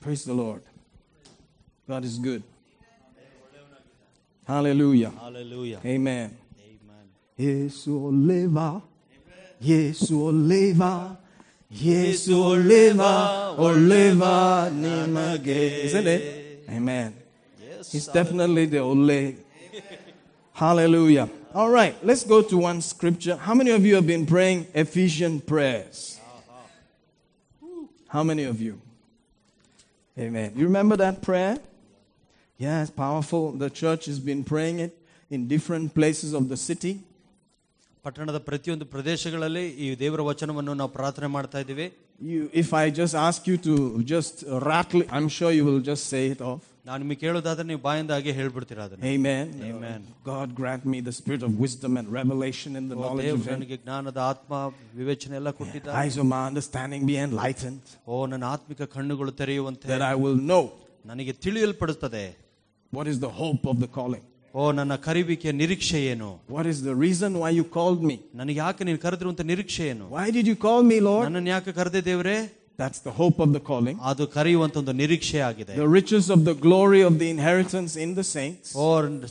Praise the Lord. God is good. Hallelujah. Hallelujah. Amen. Amen. Yesu oleva, Yesu oleva, Yesu oleva, oleva nimage. Isn't it? Amen. Yes. He's definitely the ole. Hallelujah. All right, let's go to one scripture. How many of you have been praying Ephesian prayers? Uh-huh. How many of you? Amen. You remember that prayer? Yeah, it's powerful. The church has been praying it in different places of the city. ಪಟ್ಟಣದ ಪ್ರತಿಯೊಂದು ಪ್ರದೇಶಗಳಲ್ಲಿ ಈ ದೇವರ ವಚನವನ್ನು ನಾವು ಪ್ರಾರ್ಥನೆ ಮಾಡ್ತಾ ಇದ್ದೀವಿ You, if I just ask you to just rattle, I'm sure you will just say it off. ನಾನು ನಿಮಗೆ ಕೇಳೋದಾದ್ರೆ ನೀವು ಬಾಯಿಂದ ಹಾಗೆ ಹೇಳ್ಬಿಡ್ತೀರಾ ಅದನ್ನ Amen. Amen. God grant me the spirit of wisdom and revelation in the O, knowledge ದೇವ್ರು of Him. ನನಗೆ ಜ್ಞಾನದ ಆತ್ಮ ವಿವೇಚನೆ ಎಲ್ಲ ಕೊಟ್ಟಿದ್ದಾರೆ Eyes of my understanding be enlightened, ಓ ನನ್ನ ಆತ್ಮಿಕ ಕಣ್ಣುಗಳು ತೆರೆಯುವಂತೆ that I will know ನನಗೆ ತಿಳಿಯಲ್ಪಡುತ್ತದೆ what is the hope of the calling. ಓ ನನ್ನ ಕರಿವಿಕೆಯ ನಿರೀಕ್ಷೆ ಏನು What is the reason why you called me? ನನಗೆ ಯಾಕೆ ನೀನು ಕರೆದಿರುವಂತ ನಿರೀಕ್ಷೆ ಏನು Why did you call me, Lord? ನನ್ನನ್ನು ಯಾಕೆ ಕರೆದೆ ದೇವ್ರೆ That's the hope of the calling. ಅದು ಕರೆಯುವಂತ ಒಂದು ನಿರೀಕ್ಷೆ ಆಗಿದೆ The riches of the glory of the inheritance in the saints. ಓ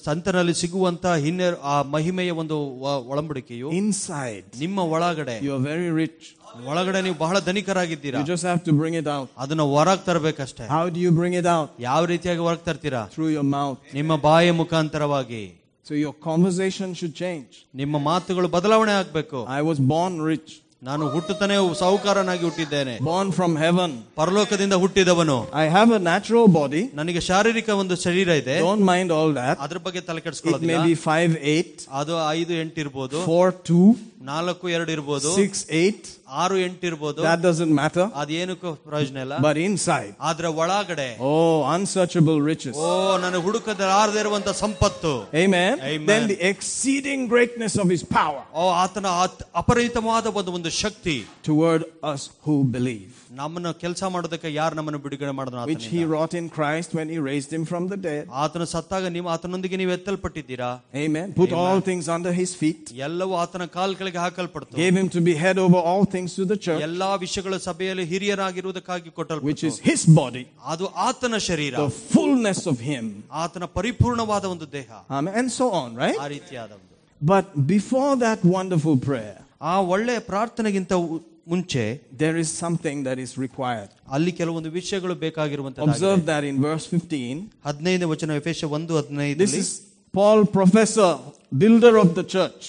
ಸಂತನಲ್ಲಿ ಸಿಗುವಂತ ಹಿನ್ನೆ ಆ ಮಹಿಮೆಯ ಒಂದು ವ- ಒಳಂಬಡಿಕೆಯು Inside, ನಿಮ್ಮ ಒಳಗಡೆ you are very rich. ಒಳಗಡೆ ನೀವು ಬಹಳ ಧನಿಕರಾಗಿದ್ದೀರಾ You just have to bring it out. ಅದನ್ನ ಹೊರಗ್ ತರಬೇಕಷ್ಟೇ How do you bring it out? ಯಾವ ರೀತಿಯಾಗಿ ಹೊರಗ್ ತರ್ತೀರಾ Through your mouth. ನಿಮ್ಮ ಬಾಯ ಮುಖಾಂತರವಾಗಿ So your conversation should change. ನಿಮ್ಮ ಮಾತುಗಳು ಬದಲಾವಣೆ ಆಗ್ಬೇಕು I was born rich, ನಾನು ಹುಟ್ಟುತ್ತಾನೆ ಸಾಹುಕಾರನಾಗಿ ಹುಟ್ಟಿದ್ದೇನೆ born from heaven. ಪರಲೋಕದಿಂದ ಹುಟ್ಟಿದವನು I have a natural body. ನನಗೆ ಶಾರೀರಿಕ ಒಂದು ಶರೀರ ಇದೆ Don't mind all that. ಅದ್ರ ಬಗ್ಗೆ ತಲೆ It may ಕೆಡಿಸ್ಕೊಳ್ಳೋದಿಲ್ಲ be 5 8, ಅದು ಐದು ಎಂಟು ಇರ್ಬೋದು 4 2, ನಾಲ್ಕು ಎರಡು ಇರ್ಬೋದು 6 8. ಆರು ಎಂಟು ಇರ್ಬೋದು That doesn't matter. ಅದೇನಕ್ಕೂ ಪ್ರಯೋಜನ ಇಲ್ಲ But inside, ಆದ್ರ ಒಳಗಡೆ oh, unsearchable riches. ಓ ನನಗೆ ಹುಡುಕದಾರದೇ ಇರುವಂತ ಸಂಪತ್ತು Amen. Amen. Then the exceeding greatness of his power ಓ ಆತನ ಅತ್- ಅಪರಿಮಿತವಾದ ಒಂದು ಒಂದು ಶಕ್ತಿ toward us who believe, ನಮ್ಮನ್ನು ಕೆಲಸ ಮಾಡೋದಕ್ಕೆ ಯಾರು ನಮ್ಮನ್ನು ಬಿಡುಗಡೆ ಮಾಡೋದು which he wrought in Christ when he raised him from the dead. ಆತನ ಸತ್ತಾಗ ನೀವು ಆತನೊಂದಿಗೆ ನೀವು ಎತ್ತಲ್ಪಟ್ಟಿದ್ದೀರಾ Amen. Put all things under his feet, ಎಲ್ಲವೂ ಆತನ ಕಾಲ್ ಕೆಳಗೆ ಹಾಕಲ್ಪಡ್ತು gave him to be head over all things to the church, ಎಲ್ಲಾ ವಿಷಯಗಳು ಸಭೆಯಲ್ಲಿ ಹಿರಿಯರಾಗಿರುವುದಕ್ಕಾಗಿ which ಕೊಟ್ಟಲ್ಪಟ್ಟು is his body, ಅದು ಆತನ ಶರೀರ the fullness of him. ಆತನ ಪರಿಪೂರ್ಣವಾದ ಒಂದು ದೇಹ Amen. And so on, right? ಆ ರೀತಿಯಾದ ಒಂದು But before that wonderful prayer, ಆ ಒಳ್ಳೆಯ ಪ್ರಾರ್ಥನೆಗಿಂತ ಉ- ಮುಂಚೆ there is something that is required. ಅಲ್ಲಿ ಕೆಲವೊಂದು ವಿಷಯಗಳು ಬೇಕಾಗಿರುವಂತ Observe that in verse 15. ಹದಿನೈದನೇ ವಚನ ವಿಶೇಷ ಒಂದು This ಹದಿನೈದು is Paul, professor, builder of the church,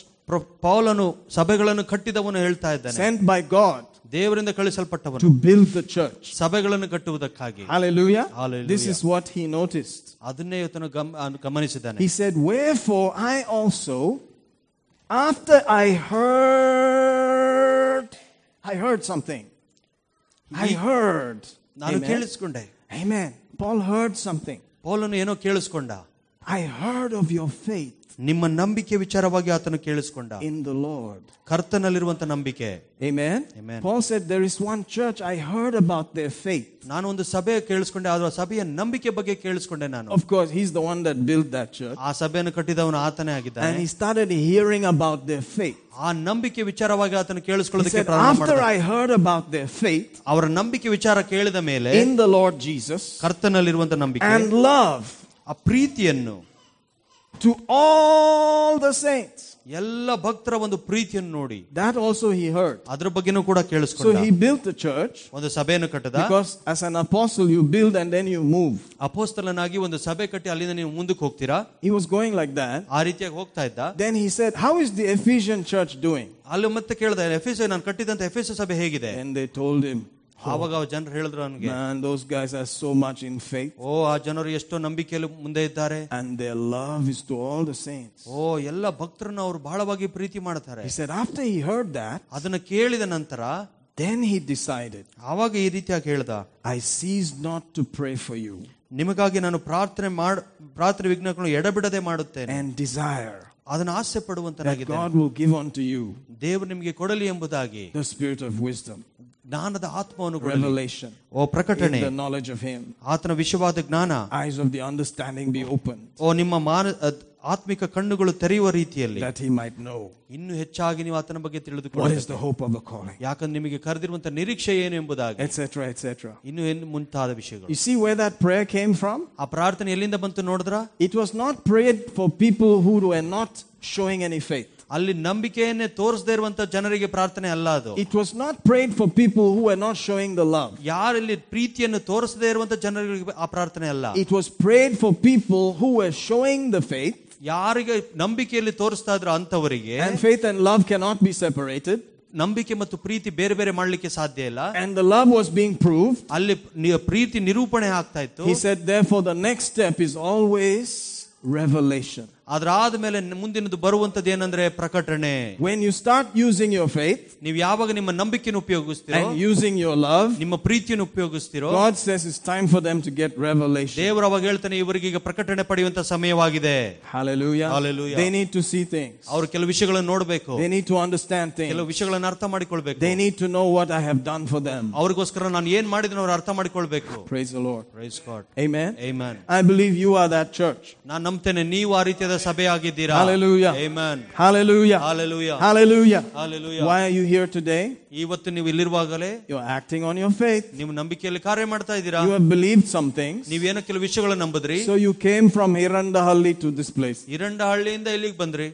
ಪೌಲನು ಸಭೆಗಳನ್ನು ಕಟ್ಟಿದವನು ಹೇಳ್ತಾ ಇದ್ದಾನೆ sent by God ದೇವರಿಂದ ಕಳಿಸಲ್ಪಟ್ಟವನು to build the church. ಸಭೆಗಳನ್ನು ಕಟ್ಟುವುದಕ್ಕಾಗಿ Hallelujah. Hallelujah. This is what he noticed. ಅದನ್ನೇ ಇವತ್ತನು gum- Anu- ಗಮನಿಸಿದ್ದಾನೆ He said, Wherefore I also, after I heard, I heard something. I heard. ನಾನು Amen. ಕೇಳಿಸ್ಕೊಂಡೆ Amen. Paul heard something. ಪೌಲನು ಏನೋ ಕೇಳಿಸ್ಕೊಂಡ I heard of your faith ನಿಮ್ಮ ನಂಬಿಕೆ ವಿಚಾರವಾಗಿ ಆತನು ಕೇಳಿಸ್ಕೊಂಡ in the Lord. ಕರ್ತನಲ್ಲಿರುವಂತ ನಂಬಿಕೆ Amen. Amen. Paul said, There is one church I heard about their faith. ನಾನು ಒಂದು ಸಭೆ ಕೇಳಿಸ್ಕೊಂಡೆ ಆದ್ರೆ ಆ ಸಭೆಯ ನಂಬಿಕೆ ಬಗ್ಗೆ ಕೇಳಿಸ್ಕೊಂಡೆ ನಾನು Of course, he's the one that built that church. ಆ ಸಭೆಯನ್ನು ಕಟ್ಟಿದವನು ಆತನೇ And ಆಗಿದ್ದಾನೆ he started hearing about their faith. ಆ ನಂಬಿಕೆ ವಿಚಾರವಾಗಿ ಆತನು He ಕೇಳಿಸ್ಕೊಳ್ಳೋದಕ್ಕೆ said, ಪ್ರಾರಂಭ After ಮಾಡಿದ I heard about their faith ಅವರ ನಂಬಿಕೆ ವಿಚಾರ ಕೇಳಿದ ಮೇಲೆ in the Lord Jesus ಕರ್ತನಲ್ಲಿರುವಂತ ನಂಬಿಕೆ and love ಆ ಪ್ರೀತಿಯನ್ನು to all the saints, ಎಲ್ಲ ಭಕ್ತರ ಒಂದು ಪ್ರೀತಿಯನ್ನು ನೋಡಿ that also he heard. ಅದ್ರ ಬಗ್ಗೆನೂ ಕೂಡ So ಕೇಳಿಸ್ಕೊಂಡ he built the church ಒಂದು ಸಭೆಯನ್ನು ಕಟ್ಟದ because as an apostle, you build and then you move. ಅಪೋಸ್ತಲನಾಗಿ ಒಂದು ಸಭೆ ಕಟ್ಟಿ ಅಲ್ಲಿಂದ ನೀವು ಮುಂದಕ್ಕೆ ಹೋಗ್ತೀರಾ He was going like that. ಆ ರೀತಿಯಾಗಿ ಹೋಗ್ತಾ ಇದ್ದ Then he said, How is the Ephesian church doing? ಅಲ್ಲಿ ಮತ್ತೆ ಕೇಳ್ದ ಎಫ್ ಎಸ್ ನಾನು ಕಟ್ಟಿದಂತ ಎಫ್ ಎಸ್ ಸಭೆ ಹೇಗಿದೆ And they told him, ಆವಾಗ ಅವ್ರ ಜನರು ಹೇಳಿದ್ರು ನನಗೆ Man, those guys are so much in faith. ಓ ಆ ಜನರು ಎಷ್ಟೋ ನಂಬಿಕೆಯಲ್ಲಿ ಮುಂದೆ ಇದ್ದಾರೆ And their love is to all the saints. ಓ ಎಲ್ಲ ಭಕ್ತರನ್ನ ಅವರು ಬಹಳವಾಗಿ ಪ್ರೀತಿ ಮಾಡ್ತಾರೆ He said, After he heard that, ಅದನ್ನ ಕೇಳಿದ ನಂತರ then he decided, ಆವಾಗ ಈ ರೀತಿಯಾಗಿ ಹೇಳ್ದ I ceased not to pray for you ನಿಮಗಾಗಿ ನಾನು ಪ್ರಾರ್ಥನೆ ಮಾಡ್ ಪ್ರಾರ್ಥನೆ ವಿಘ್ನಗಳನ್ನು ಎಡಬಿಡದೆ ಮಾಡುತ್ತೇನೆ and desire ಅದನ್ನ ಆಸೆ that ಪಡುವಂತನಾಗಿದ್ದೇನೆ God will give unto you ದೇವರು ನಿಮಗೆ ಕೊಡಲಿ ಎಂಬುದಾಗಿ the spirit of wisdom, ಜ್ಞಾನದ ಆತ್ಮವನ್ನು ಕೊಡಲಿ revelation, ಓ ಪ್ರಕಟಣೆ in the knowledge of him. ಆತನ ವಿಷಯವಾದ ಜ್ಞಾನ Eyes of the understanding be opened. ಓ ನಿಮ್ಮ ಮಾನ ಅದ್- ಆತ್ಮಿಕ ಕಣ್ಣುಗಳು ತೆರೆಯುವ ರೀತಿಯಲ್ಲಿ that he might know ಇನ್ನು ಹೆಚ್ಚಾಗಿ ನೀವು ಆತನ ಬಗ್ಗೆ what ತಿಳಿದುಕೊಳ್ಳಿ is the hope of the calling, ಯಾಕಂದ್ರೆ ನಿಮಗೆ ಕರೆದಿರುವಂತ ನಿರೀಕ್ಷೆ ಏನು ಎಂಬುದಾಗಿ etc., etc. ಇನ್ನು ಏನು ಮುಂತಾದ ವಿಷಯಗಳು You see where that prayer came from? ಆ ಪ್ರಾರ್ಥನೆ ಎಲ್ಲಿಂದ ಬಂತು ನೋಡಿದ್ರ It was not prayed for people who were not showing any faith. ಅಲ್ಲಿ ನಂಬಿಕೆಯನ್ನೇ ತೋರಿಸದೇ ಇರುವಂತ ಜನರಿಗೆ ಪ್ರಾರ್ಥನೆ ಅಲ್ಲ ಅದು It was not prayed for people who were not showing the love. ಯಾರಲ್ಲಿ ಪ್ರೀತಿಯನ್ನು ತೋರಿಸದೇ ಇರುವಂತ ಜನರಿಗೆ ಆ ಪ್ರಾರ್ಥನೆ ಅಲ್ಲ It was prayed for people who were showing the faith, ಯಾರಿಗೆ ನಂಬಿಕೆಯಲ್ಲಿ ತೋರಿಸ್ತಾ ಇದ್ರು ಅಂತವರಿಗೆ and faith and love cannot be separated. ನಂಬಿಕೆ ಮತ್ತು ಪ್ರೀತಿ ಬೇರೆ ಬೇರೆ ಮಾಡ್ಲಿಕ್ಕೆ ಸಾಧ್ಯ ಇಲ್ಲ And the love was being proved. ಅಲ್ಲಿ ನಿ- ಪ್ರೀತಿ ನಿರೂಪಣೆ ಆಗ್ತಾ ಇತ್ತು He said, therefore, the next step is always revelation. ಅದ್ರಾದ ಮೇಲೆ ಮುಂದಿನದು ಬರುವಂತದ್ದು ಏನಂದ್ರೆ ಪ್ರಕಟಣೆ When you start using your faith ನೀವು ಯಾವಾಗ ನಿಮ್ಮ ನಂಬಿಕೆಯನ್ನು ಉಪಯೋಗಿಸ್ತೀರೋ and using your love, ನಿಮ್ಮ ಪ್ರೀತಿಯನ್ನು ಉಪಯೋಗಿಸ್ತೀರೋ God says it's time for them to get revelation. ದೇವರು ಅವಾಗ ಹೇಳ್ತಾನೆ ಇವರಿಗೆ ಈಗ ಪ್ರಕಟಣೆ ಪಡೆಯುವಂತ ಸಮಯವಾಗಿದೆ Hallelujah. Hallelujah. They need to see things. ಅವರು ಕೆಲವು ವಿಷಯಗಳನ್ನು ನೋಡ್ಬೇಕು They need to understand ಕೆಲವು things. ವಿಷಯಗಳನ್ನು ಅರ್ಥ ಮಾಡಿಕೊಳ್ಬೇಕು They need to know what I have done for them. ಅವ್ರಿಗೋಸ್ಕರ ನಾನು ಏನ್ ಮಾಡಿದ್ರೆ ಅವ್ರು ಅರ್ಥ ಮಾಡಿಕೊಳ್ಬೇಕು Praise the Lord. Praise God Amen. Amen. I believe you are that church. ನಾನು ನಂಬ್ತೇನೆ ನೀವು ಆ ರೀತಿಯಾದ ಸಭೆ ಆಗಿದ್ದೀರಾ Hallelujah. Amen. Hallelujah. Hallelujah. Hallelujah. Hallelujah. Why are you here today? ಇವತ್ತು ನೀವು ಇಲ್ಲಿರುವಾಗಲೇ You're acting on your faith. ನೀವು ನಂಬಿಕೆಯಲ್ಲಿ ಕಾರ್ಯ ಮಾಡ್ತಾ ಇದ್ದೀರಾ You have believed some things. ನೀವೇನೋ ಕೆಲವು ವಿಷಯಗಳನ್ನ ನಂಬುದ್ರಿ So you came from Hirandahalli to this place. ಇರಂಡ ಹಳ್ಳಿಯಿಂದ ಇಲ್ಲಿಗೆ ಬಂದ್ರಿ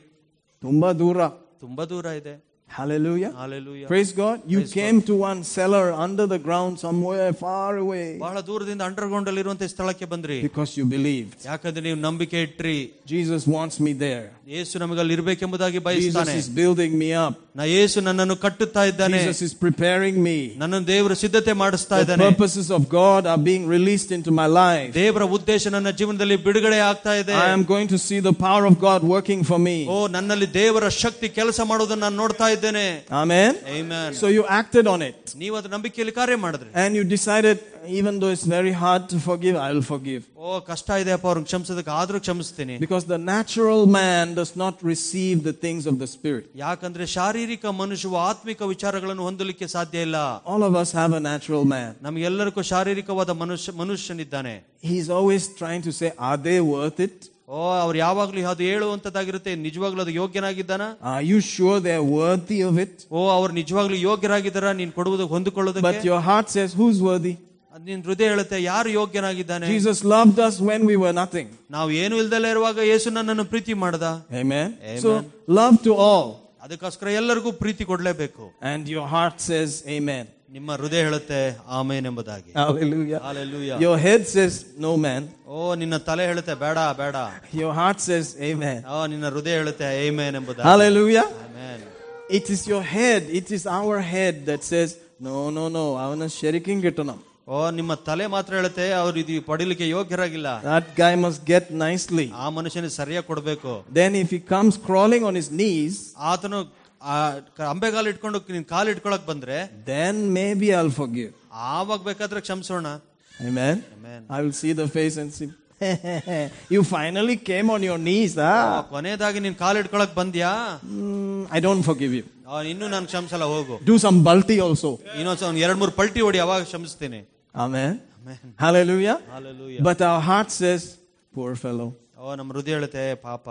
Tumba Dura. ತುಂಬಾ ದೂರ ಇದೆ Hallelujah. Hallelujah. Praise God. You Praise came to one cellar under the ground somewhere far away ಬಹಳ ದೂರದಿಂದ ಅಂಡರ್ಗ್ರೌಂಡ್ ಅಲ್ಲಿ ಇರುವಂತ ಸ್ಥಳಕ್ಕೆ ಬಂದ್ರಿ because you believed. ಯಾಕಂದ್ರೆ ನೀವು ನಂಬಿಕೆ ಇಟ್ರಿ Jesus wants me there. ಯೇಸು ನಮಗೆ ಅಲ್ಲಿ ಇರ್ಬೇಕೆಂಬುದಾಗಿ Jesus ಬಯಸ್ತಾನೆ is building me up. ನಾ ಯೇಸು ನನ್ನನ್ನು ಕಟ್ಟುತ್ತಾ ಇದ್ದಾನೆ Jesus is preparing me. ನನ್ನನ್ನು ದೇವರು ಸಿದ್ಧತೆ ಮಾಡಿಸ್ತಾ The ಇದ್ದಾನೆ purposes of God are being released into my life. ದೇವರ ಉದ್ದೇಶ ನನ್ನ ಜೀವನದಲ್ಲಿ ಬಿಡುಗಡೆ ಆಗ್ತಾ ಇದೆ I am going to see the power of God working for me. ಓ ನನ್ನಲ್ಲಿ ದೇವರ ಶಕ್ತಿ ಕೆಲಸ ಮಾಡೋದನ್ನ ನಾನು ನೋಡ್ತಾ ಇದ್ದೇನೆ Amen. Amen. So you acted on it. ನೀವು ಅದು ನಂಬಿಕೆಯಲ್ಲಿ ಕಾರ್ಯ ಮಾಡಿದ್ರಿ And you decided, even though it's very hard to forgive, I will forgive. ಓ ಕಷ್ಟ ಇದೆ ಅಪ್ಪ ಅವ್ರನ್ನ ಕ್ಷಮಿಸೋದಕ್ಕೆ ಆದ್ರೂ ಕ್ಷಮಿಸ್ತೀನಿ Because the natural man does not receive the things of the Spirit. ಯಾಕಂದ್ರೆ ಶಾರೀರಿಕ ಮನುಷ್ಯವು ಆತ್ಮಿಕ ವಿಚಾರಗಳನ್ನು ಹೊಂದಲಿಕ್ಕೆ ಸಾಧ್ಯ ಇಲ್ಲ All of us have a natural man. ನಮಗೆಲ್ಲರಿಗೂ ಶಾರೀರಿಕವಾದ ಮನುಷ್ಯ ಮನುಷ್ಯನಿದ್ದಾನೆ He's always trying to say, Are they worth it? ಓ ಅವ್ರು ಯಾವಾಗ್ಲೂ ಅದು ಹೇಳುವಂತದ್ದಾಗಿರುತ್ತೆ ನಿಜವಾಗ್ಲೂ ಅದು ಯೋಗ್ಯನಾಗಿದ್ದಾನ Are you sure they're worthy of it? ಓ ಅವ್ರು ನಿಜವಾಗ್ಲೂ ಯೋಗ್ಯರಾಗಿದ್ದಾರ ನೀನ್ ಕೊಡುವುದು ಹೊಂದಿಕೊಳ್ಳೋದಕ್ಕೆ But your heart says, Who's worthy? ಅದ್ ನಿನ್ ಹೃದಯ ಹೇಳುತ್ತೆ ಯಾರು ಯೋಗ್ಯನಾಗಿದ್ದಾನೆ Jesus loved us when we were nothing. ನಾವು ಏನು ಇಲ್ದಲ್ಲೇ ಇರುವಾಗ ಯೇಸು ನನ್ನನ್ನು ಪ್ರೀತಿ ಮಾಡ್ದ Amen. Amen. So, love to all. ಅದಕ್ಕೋಸ್ಕರ ಎಲ್ಲರಿಗೂ ಪ್ರೀತಿ ಕೊಡ್ಲೇಬೇಕು And your heart says, Amen. ನಿಮ್ಮ ಹೃದಯ ಹೇಳುತ್ತೆ ಆಮೇನ್ ಎಂಬುದಾಗಿ Hallelujah. Hallelujah. Your head says, No man. ಓ ನಿನ್ನ ತಲೆ ಹೇಳುತ್ತೆ ಬೇಡ ಬೇಡ Your heart says, Amen. ಓ ನಿನ್ನ ಹೃದಯ ಹೇಳುತ್ತೆ ಏಮೇನ್ ಎಂಬುದಾಗಿ Hallelujah. Amen. It is your head, it is our head that says, No, no, no. ಅವನ ಶರಿಕಿಂಗ್ ಗಿಟ್ಟನು ಓ ನಿಮ್ಮ ತಲೆ ಮಾತ್ರ ಹೇಳುತ್ತೆ ಅವ್ರು ಇದು ಪಡಿಲಿಕ್ಕೆ ಯೋಗ್ಯರಾಗಿಲ್ಲ That guy must get nicely. ಆ ಮನುಷ್ಯನಿಗೆ ಸರಿಯಾಗಿ ಕೊಡ್ಬೇಕು Then if he comes crawling on his knees, ಆತನು ಆ ಕ- ಅಂಬೆಗಾಲು ಇಟ್ಕೊಂಡು ನಿನ್ ಕಾಲು ಇಟ್ಕೊಳಕ್ ಬಂದ್ರೆ then maybe I'll forgive. ಆವಾಗ ಬೇಕಾದ್ರೆ ಕ್ಷಮಿಸೋಣ Amen. Amen. I will see the face and see. you finally came on your knees, ಆ, huh? ಕೊನೆಯದಾಗಿ ನೀನ್ ಕಾಲು ಇಟ್ಕೊಳಕ್ ಬಂದ್ಯಾ Mm, I don't forgive you. ಆ, ಇನ್ನು ನಾನು ಕ್ಷಮಿಸಲ್ಲ ಹೋಗು Do some balti also. ಇನ್ನೊಂದ್ಸ ಒಂದ್ ಎರಡ್ ಮೂರು ಪಲ್ಟಿ ಹೊಡಿ ಅವಾಗ ಕ್ಷಮಿಸ್ತೀನಿ Amen. Amen. Hallelujah. Hallelujah. But our heart says, Poor fellow. ಓ ನಮ್ಮ ಹೃದಯ ಹೇಳುತ್ತೆ ಪಾಪ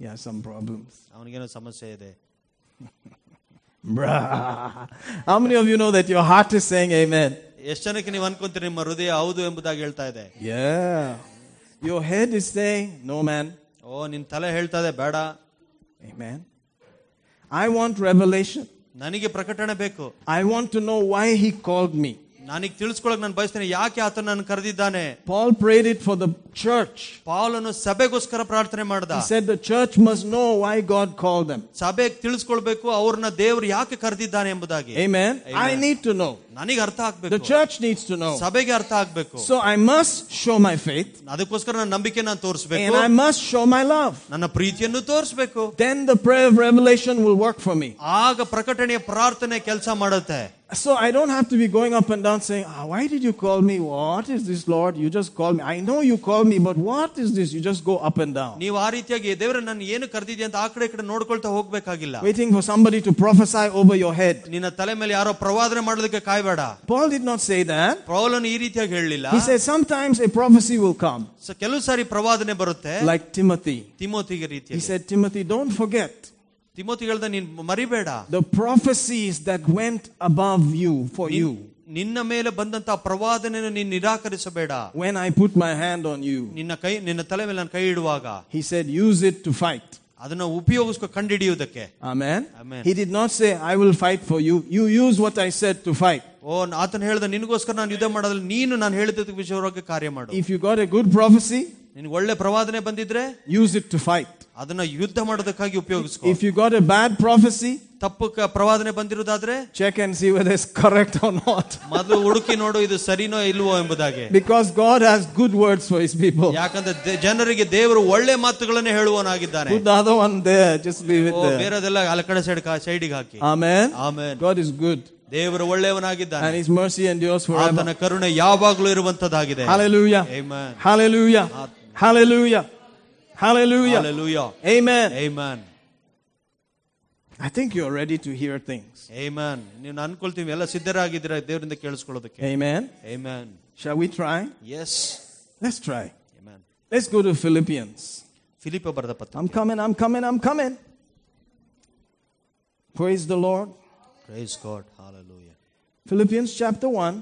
He has some problems. ಅವನಿಗೇನೋ ಸಮಸ್ಯೆ ಇದೆ Bruh. How many of you know that your heart is saying amen? ಎಷ್ಟ್ ಜನಕ್ಕೆ ನೀವು ಅನ್ಕೊಂತೀರಿ ನಿಮ್ಮ ಹೃದಯ ಹೌದು ಎಂಬುದಾಗಿ ಹೇಳ್ತಾ ಇದೆ Yeah. Your head is saying, No, man. ಓ ನಿನ್ ತಲೆ ಹೇಳ್ತಾ ಇದೆ ಬೇಡ Amen. I want revelation. ನನಗೆ ಪ್ರಕಟಣೆ ಬೇಕು I want to know why he called me. ನನಗೆ ತಿಳಿಸ್ಕೊಳಕ್ ನಾನು ಬಯಸ್ತೇನೆ ಯಾಕೆ ಆತ ನನ್ನ ಕರೆದಿದ್ದಾನೆ Paul prayed it for the church. ಪಾಲನು ಸಭೆಗೋಸ್ಕರ ಪ್ರಾರ್ಥನೆ ಮಾಡ್ದ He said the church must know why God called them. ಸಭೆಗೆ ತಿಳಿಸ್ಕೊಳ್ಬೇಕು ಅವ್ರನ್ನ ದೇವ್ರು ಯಾಕೆ ಕರೆದಿದ್ದಾನೆ ಎಂಬುದಾಗಿ Amen. I need to know. ನನಗೆ ಅರ್ಥ The ಆಗ್ಬೇಕು church needs to know. ಸಭೆಗೆ ಅರ್ಥ ಆಗ್ಬೇಕು So I must show my faith ಅದಕ್ಕೋಸ್ಕರ ನನ್ನ ನಂಬಿಕೆ ನಾನು ತೋರಿಸ್ಬೇಕು and I must show my love. ನನ್ನ ಪ್ರೀತಿಯನ್ನು ತೋರಿಸ್ಬೇಕು Then the prayer of revelation will work for me. ಆಗ ಪ್ರಕಟಣೆಯ ಪ್ರಾರ್ಥನೆ ಕೆಲಸ ಮಾಡುತ್ತೆ So I don't have to be going up and down saying, "Ah, Why did you call me? What is this, Lord? You just called me. I know you called me, but what is this? You just go up and down. ನೀವು ಆ ರೀತಿಯಾಗಿ ದೇವರ ನಾನು ಏನು ಕರೆದಿದ್ಯಾ ಅಂತ ಆ ಕಡೆ ಈ ಕಡೆ ನೋಡ್ಕೊಳ್ತಾ ಹೋಗ್ಬೇಕಾಗಿಲ್ಲ Waiting for somebody to prophesy over your head. ನಿನ್ನ ತಲೆ ಮೇಲೆ ಯಾರೋ ಪ್ರವಾದನೆ ಮಾಡೋದಕ್ಕೆ ಕಾಯ್ಬೇಡ ಮಾಡಬೇಡ Paul did not say that. ಪೌಲನು ಈ ರೀತಿಯಾಗಿ ಹೇಳಲಿಲ್ಲ He said sometimes a prophecy will come, so ಕೆಲವು ಸಾರಿ ಪ್ರವಾದನೆ ಬರುತ್ತೆ like Timothy. ತಿಮೋತಿಗೆ He ರೀತಿ said, Timothy, don't forget Timothy ಹೇಳ್ದ ನೀನ್ ಮರಿಬೇಡ the prophecies that went above you for you ನಿನ್ನ ಮೇಲೆ ಬಂದಂತ ಪ್ರವಾದನೆಯನ್ನು ನೀನ್ ನಿರಾಕರಿಸಬೇಡ when I put my hand on you. ನಿನ್ನ ಕೈ ನಿನ್ನ ತಲೆ ಮೇಲೆ ನಾನು ಕೈ ಇಡುವಾಗ He said, use it to fight. ಅದನ್ನ ಉಪಯೋಗಿಸ್ಕೊ ಕಂಡಿಡಿಯುವುದಕ್ಕೆ Amen. Amen. He did not say, I will fight for you. You use what I said to fight. ಓ ಆತನ ಹೇಳ್ದ ನಿನಗೋಸ್ಕರ ನಾನು ಯುದ್ಧ ಮಾಡೋದ್ರಲ್ಲಿ ನೀನು ನಾನು ಹೇಳಿದ ವಿಷಯವಾಗಿ ಕಾರ್ಯ ಮಾಡು If you got a good prophecy, ನಿನ್ಗೆ ಒಳ್ಳೆ ಪ್ರವಾದನೆ ಬಂದಿದ್ರೆ use it to fight. ಅದನ್ನ ಯುದ್ಧ ಮಾಡೋದಕ್ಕಾಗಿ ಉಪಯೋಗಿಸ್ಕೊ If you got a bad prophecy, ತಪ್ಪು ಕ- ಪ್ರವಾದನೆ ಬಂದಿರೋದಾದ್ರೆ check and see whether it's correct or not. ಮೊದಲು ಹುಡುಕಿ ನೋಡು ಇದು ಸರಿನೋ ಇಲ್ವೋ ಎಂಬುದಾಗಿ Because God has good words for His people. ಯಾಕಂದ್ರೆ ದೆ- ಜನರಿಗೆ ದೇವರು ಒಳ್ಳೆ ಮಾತುಗಳನ್ನೇ ಹೇಳುವನಾಗಿದ್ದಾನೆ Put the other one there. Just leave it O, there. ಬೇರೆದೆಲ್ಲ ಅಲ್ಲ ಕಡೆ ಸೈಡ್ ಸೈಡಿಗೆ ಹಾಕಿ Amen. Amen God is good. ದೇವರು ಒಳ್ಳೆಯವನಾಗಿದ್ದಾನೆ And His mercy endures forever. ಆತನ ಕರುಣೆ ಯಾವಾಗ್ಲೂ ಇರುವಂತದ್ದಾಗಿದೆ Hallelujah. Amen. Hallelujah. Hallelujah. Hallelujah. Hallelujah. Amen. Amen. I think you're ready to hear things. Amen. ನೀವು ಅನ್ಕೊಳ್ತೀವಿ ಎಲ್ಲ ಸಿದ್ಧರಾಗಿದ್ದೀರಾ ದೇವರಿಂದ ಕೇಳಿಸ್ಕೊಳ್ಳೋದಕ್ಕೆ Amen. Amen. Shall we try? Yes. Let's try. Amen. Let's go to Philippians. Philippe ಬರೆದ ಪತ್ರ I'm coming, I'm coming, I'm coming. Praise the Lord. Praise God hallelujah Philippians chapter 1.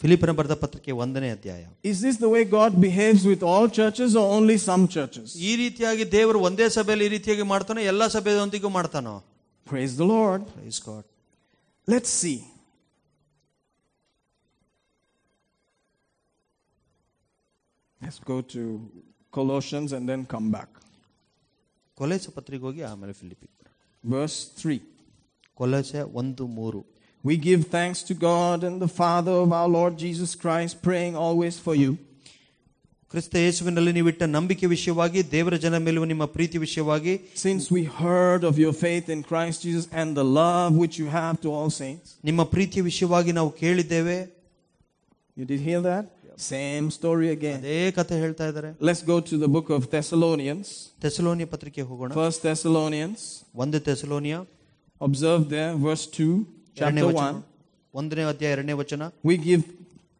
ಫಿಲಿಪನ ಬರೆದ ಪತ್ರಕ್ಕೆ ಒಂದನೇ ಅಧ್ಯಾಯ Is this the way God behaves with all churches or only some churches? ಈ ರೀತಿಯಾಗಿ ದೇವರು ಒಂದೇ ಸಭೆಯಲ್ಲಿ ಈ ರೀತಿಯಾಗಿ ಮಾಡ್ತಾನೋ ಎಲ್ಲ ಸಭೆಯೊಂದಿಗೂ ಮಾಡ್ತಾನೋ Praise the Lord. Praise God Let's see. Let's go to Colossians and then come back. ಕೊಲೆಸ ಪತ್ರಿಕೆ ಹೋಗಿ ಆಮೇಲೆ ಫಿಲಿಪಿ Verse 3. ಕೊಲೆಸೆ ಒಂದು ಮೂರು We give thanks to God and the Father of our Lord Jesus Christ, praying always for you. ಕ್ರಿಸ್ತ ಯೇಸುವಿನಲ್ಲಿ ನೀವಿಟ್ಟ ನಂಬಿಕೆ ವಿಷಯವಾಗಿ ದೇವರ ಜನ ಮೇಲುವ ನಿಮ್ಮ ಪ್ರೀತಿ ವಿಷಯವಾಗಿ Since we heard of your faith in Christ Jesus and the love which you have to all saints. ನಿಮ್ಮ ಪ್ರೀತಿಯ ವಿಷಯವಾಗಿ ನಾವು ಕೇಳಿದ್ದೇವೆ You did hear that? Same story again. ಅದೇ ಕಥೆ ಹೇಳ್ತಾ ಇದ್ದಾರೆ Let's go to the book of Thessalonians. ತೆಸಲೋನಿಯ ಪತ್ರಿಕೆ ಹೋಗೋಣ First Thessalonians. ಒಂದು ತೆಸಲೋನಿಯ Observe there, verse 2, ಎರಡನೇ chapter ವಚನ 1. ಒಂದನೇ ಅಧ್ಯಾಯ ಎರಡನೇ ವಚನ We give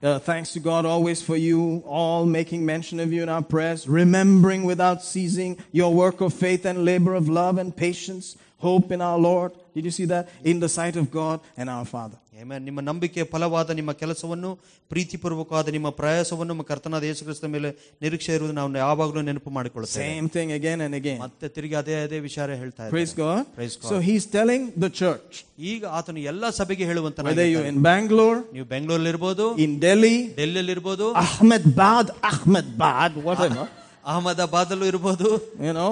uh, thanks to God always for you, all making mention of you in our prayers, remembering without ceasing your work of faith and labor of love and patience, hope in our Lord. Did you see that? In the sight of God and our Father. Amen. ನಿಮ್ಮ ನಂಬಿಕೆ ಫಲವಾದ ನಿಮ್ಮ ಕೆಲಸವನ್ನು ಪ್ರೀತಿಪೂರ್ವಕವಾದ ನಿಮ್ಮ ಪ್ರಯಾಸವನ್ನು ನಮ್ಮ ಕರ್ತನಾದ ಯೇಸು ಕ್ರಿಸ್ತ ಮೇಲೆ ನಿರೀಕ್ಷೆ ಇರುವುದು ನಾವು ಯಾವಾಗಲೂ ನೆನಪು ಮಾಡಿಕೊಳ್ಳುತ್ತೇವೆ Same thing again and again. ಮತ್ತೆ ತಿರುಗಿ ಅದೇ ಅದೇ ವಿಚಾರ ಹೇಳ್ತಾ Praise ಇದ್ದಾರೆ God. Praise God. So he's telling the church, ಈಗ ಆತನು ಎಲ್ಲಾ ಸಭೆಗೆ ಹೇಳುವಂತ whether you're in Bangalore, ನೀವು ಬೆಂಗಳೂರಲ್ಲಿ ಇರ್ಬೋದು in Delhi, ಡೆಲ್ಲಿಯಲ್ಲಿ ಇರ್ಬೋದು Ahmedabad, Ahmedabad, whatever, ಅಹಮದಾಬಾದ್ ಅಲ್ಲೂ ಇರ್ಬೋದು you know,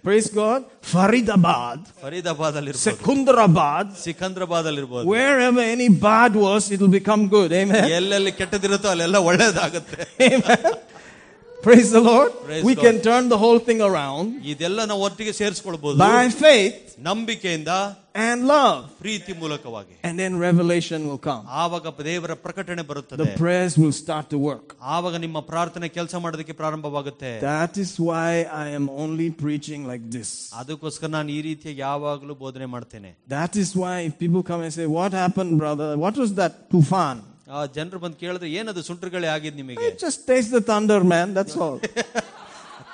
hallelujah. Praise God. Faridabad, Faridabad ಅಲ್ಲಿ ಇರ್ಬೋದು Secunderabad, ಸಿಕಂದ್ರಾಬಾದ್ ಅಲ್ಲಿ ಇರ್ಬೋದು wherever any bad was, it'll become good. Amen. ಎಲ್ಲೆಲ್ಲಿ ಕೆಟ್ಟದಿರುತ್ತೋ ಅಲ್ಲೆಲ್ಲ ಒಳ್ಳೇದಾಗುತ್ತೆ Amen. Praise the Lord. Praise we God. can turn the whole thing around ಇದೆಲ್ಲ ನಾವು ಒಟ್ಟಿಗೆ ಸೇರಿಸ್ಕೊಳ್ಬಹುದು by faith ನಂಬಿಕೆಯಿಂದ and love. ಪ್ರೀತಿ ಮೂಲಕವಾಗಿ And then revelation will come. ಆವಾಗ ದೇವರ ಪ್ರಕಟಣೆ The ಬರುತ್ತದೆ prayers will start to work. ಆವಾಗ ನಿಮ್ಮ ಪ್ರಾರ್ಥನೆ ಕೆಲಸ ಮಾಡೋದಕ್ಕೆ ಪ್ರಾರಂಭವಾಗುತ್ತೆ That is why I am only preaching like this. ಅದಕ್ಕೋಸ್ಕರ ನಾನು ಈ ರೀತಿಯ ಯಾವಾಗಲೂ ಬೋಧನೆ ಮಾಡ್ತೇನೆ That is why if people come and say, What happened, brother? What was that tufan? ಆ ಜನರು ಬಂದು ಕೇಳಿದ್ರೆ ಏನದು ಸುಂಟ್ರಗಳೇ ಆಗಿದ್ ನಿಮಗೆ It just taste the thunder, man. That's all.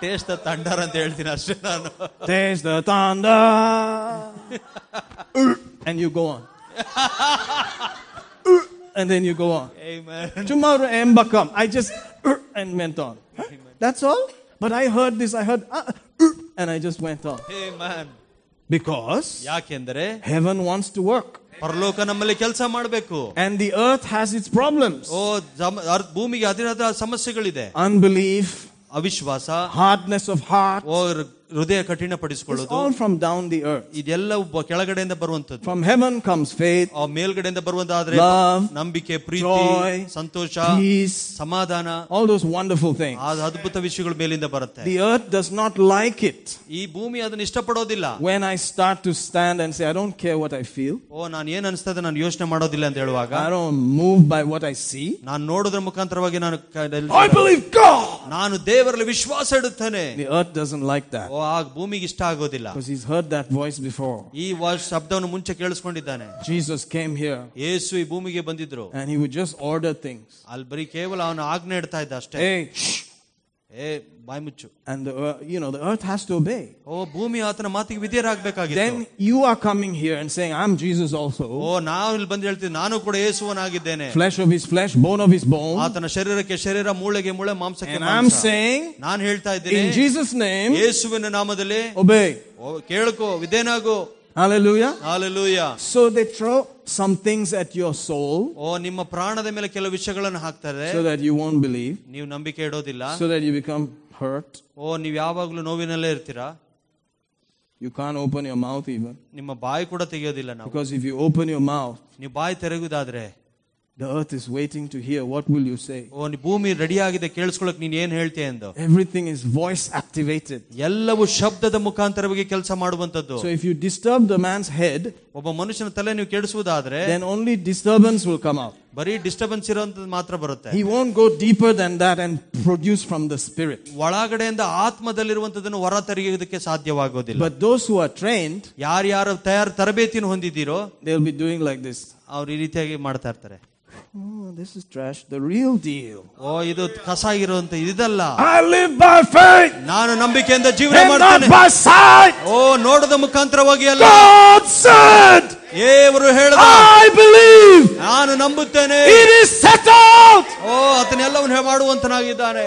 Taste ತಂಡರ್ ಅಂತ ಹೇಳ್ತೀನಿ ಅಷ್ಟೇ ನಾನು taste the thunder. and you go on. and then you go on. Amen. Tomorrow Ember come. I just and went on. That's all. But I heard this. I heard uh, and I just went on Amen. because ಯಾಕೆಂದರೆ heaven wants to work ಪರಲೋಕ ನಮ್ಮಲ್ಲಿ ಕೆಲಸ ಮಾಡಬೇಕು and the earth has its problems. ಓ ಜಮ- ಅರ್- ಭೂಮಿಗೆ ಅದಿರಾದ ಸಮಸ್ಯೆಗಳಿದೆ Unbelief, ಅವಿಶ್ವಾಸ hardness of heart. ಓ ಹೃ- ಹೃದಯ It's ಕಠಿಣಪಡಿಸಿಕೊಳ್ಳೋದು all from down the earth. ಇದೆಲ್ಲ ಒಬ್ಬ ಕೆಳಗಡೆಯಿಂದ ಬರುವಂತದ್ದು From heaven comes faith, ಆ ಮೇಲ್ಗಡೆಯಿಂದ ಬರುವಂತಾದ್ರೆ Love, ನಂಬಿಕೆ ಪ್ರೀತಿ joy, ಸಂತೋಷ peace, ಸಮಾಧಾನ all those wonderful things. ಆ ಅದ್ಭುತ ವಿಷಯಗಳು ಮೇಲಿಂದ ಬರುತ್ತೆ The earth does not like it ಈ ಭೂಮಿ ಅದನ್ನ ಇಷ್ಟಪಡೋದಿಲ್ಲ when I start to stand and say, I don't care what I feel. ಓ ನಾನು ಏನ್ ಅನಿಸ್ತದೆ ನಾನು ಯೋಚನೆ ಮಾಡೋದಿಲ್ಲ ಅಂತ ಹೇಳುವಾಗ I don't move by what I see. ನಾನು ನೋಡೋದ್ರ ಮುಖಾಂತರವಾಗಿ ನಾನು ಕ- I believe God. ನಾನು ದೇವರಲ್ಲಿ ವಿಶ್ವಾಸ ಇಡುತ್ತೇನೆ The earth doesn't like that ಓ ಆ ಭೂಮಿಗೆ ಇಷ್ಟ ಆಗೋದಿಲ್ಲ because he's heard that voice before. ಈ ವ- ಶಬ್ದವನ್ನು ಮುಂಚೆ ಕೇಳಿಸ್ಕೊಂಡಿದ್ದಾನೆ Jesus came here ಯೇಸು ಈ ಭೂಮಿಗೆ ಬಂದಿದ್ರು and he would just order things. ಅಲ್ಲಿ ಬರೀ ಕೇವಲ ಅವನು ಆಜ್ಞೆ ಇಡ್ತಾ ಇದ್ದ ಅಷ್ಟೇ Hey, shh. ಏ ಬಾಯ್ ಮುಚ್ಚು And the, ear- you know, the earth has to obey. ಓ ಭೂಮಿ ಆತನ ಮಾತಿಗೆ ವಿಧೇಯರಾಗಬೇಕಾಗಿತ್ತು Then you are coming here and saying, I'm Jesus also. ಓ ನಾವು ಇಲ್ಲಿ ಬಂದು ಹೇಳ್ತೀವಿ ನಾನು ಕೂಡ ಯೇಸುವನಾಗಿದ್ದೇನೆ Flesh of his flesh, bone of his bone. ಆತನ ಶರೀರಕ್ಕೆ ಶರೀರ ಮೂಳೆಗೆ ಮೂಳೆ ಮಾಂಸಕ್ಕೆ And I'm ಮಾಂಸ saying, ನಾನು ಹೇಳ್ತಾ ಇದ್ದೀನಿ in Jesus' name, ಯೇಸುವಿನ ನಾಮದಲ್ಲಿ obey. O, ಕೇಳ್ಕೋ ವಿಧೇನಾಗು Hallelujah. Hallelujah So they throw some things at your soul ಓ ನಿಮ್ಮ ಪ್ರಾಣದ ಮೇಲೆ ಕೆಲವು ವಿಷಯಗಳನ್ನು ಹಾಕ್ತಾರೆ so that you won't believe, ನೀವು ನಂಬಿಕೆ ಇಡೋದಿಲ್ಲ so that you become hurt. ಓ ನೀವು ಯಾವಾಗ್ಲೂ ನೋವಿನಲ್ಲೇ ಇರ್ತೀರಾ You can't open your mouth even. ನಿಮ್ಮ ಬಾಯಿ ಕೂಡ ತೆಗೆಯೋದಿಲ್ಲ ನಾವು Because if you open your mouth, ನೀವು ಬಾಯಿ ತೆರೆಗುದಾದ್ರೆ the earth is waiting to hear what will you say. ಓ ನೀ ಭೂಮಿ ರೆಡಿ ಆಗಿದೆ ಕೇಳಿಸ್ಕೊಳಕ್ ನೀನ್ ಏನ್ ಹೇಳ್ತೀಯ ಎಂದು Everything is voice activated. ಎಲ್ಲವೂ ಶಬ್ದದ ಮುಖಾಂತರವಾಗಿ ಕೆಲಸ ಮಾಡುವಂತದ್ದು So if you disturb the man's head, ಒಬ್ಬ ಮನುಷ್ಯನ ತಲೆ ನೀವು ಕೆಡಿಸುವುದಾದ್ರೆ then only disturbance will come out. ಬರೀ ಡಿಸ್ಟರ್ಬೆನ್ಸ್ ಇರೋಂಥದ್ದು ಮಾತ್ರ ಬರುತ್ತೆ He won't go deeper than that and produce from the spirit. ಒಳಗಡೆಯಿಂದ ಆತ್ಮದಲ್ಲಿರುವಂತದನ್ನು ಹೊರ ತೆರೆಯೋದಕ್ಕೆ ಸಾಧ್ಯವಾಗೋದಿಲ್ಲ But those who are trained, ಯಾರ್ಯಾರು ತಯಾರು ತರಬೇತಿನ ಹೊಂದಿದ್ದೀರೋ they'll be doing like this. ಅವ್ರು ಈ ರೀತಿಯಾಗಿ ಮಾಡ್ತಾ ಇರ್ತಾರೆ Oh, this is trash. The real deal. ಓ ಇದು ಕಸ ಇರುವಂತ ಇದಲ್ಲ I live by faith ನಾನು ನಂಬಿಕೆಯಿಂದ ಜೀವನ and not ಮಾಡ್ತೇನೆ by sight. ಓ ನೋಡದ ಮುಖಾಂತರವಾಗಿ ಅಲ್ಲ God said, ದೇವರು ಹೇಳಿದ I believe. ನಾನು ನಂಬುತ್ತೇನೆ It is settled. O ಆತನೆಲ್ಲವನ್ನು ಮಾಡುವಂತನಾಗಿದ್ದಾನೆ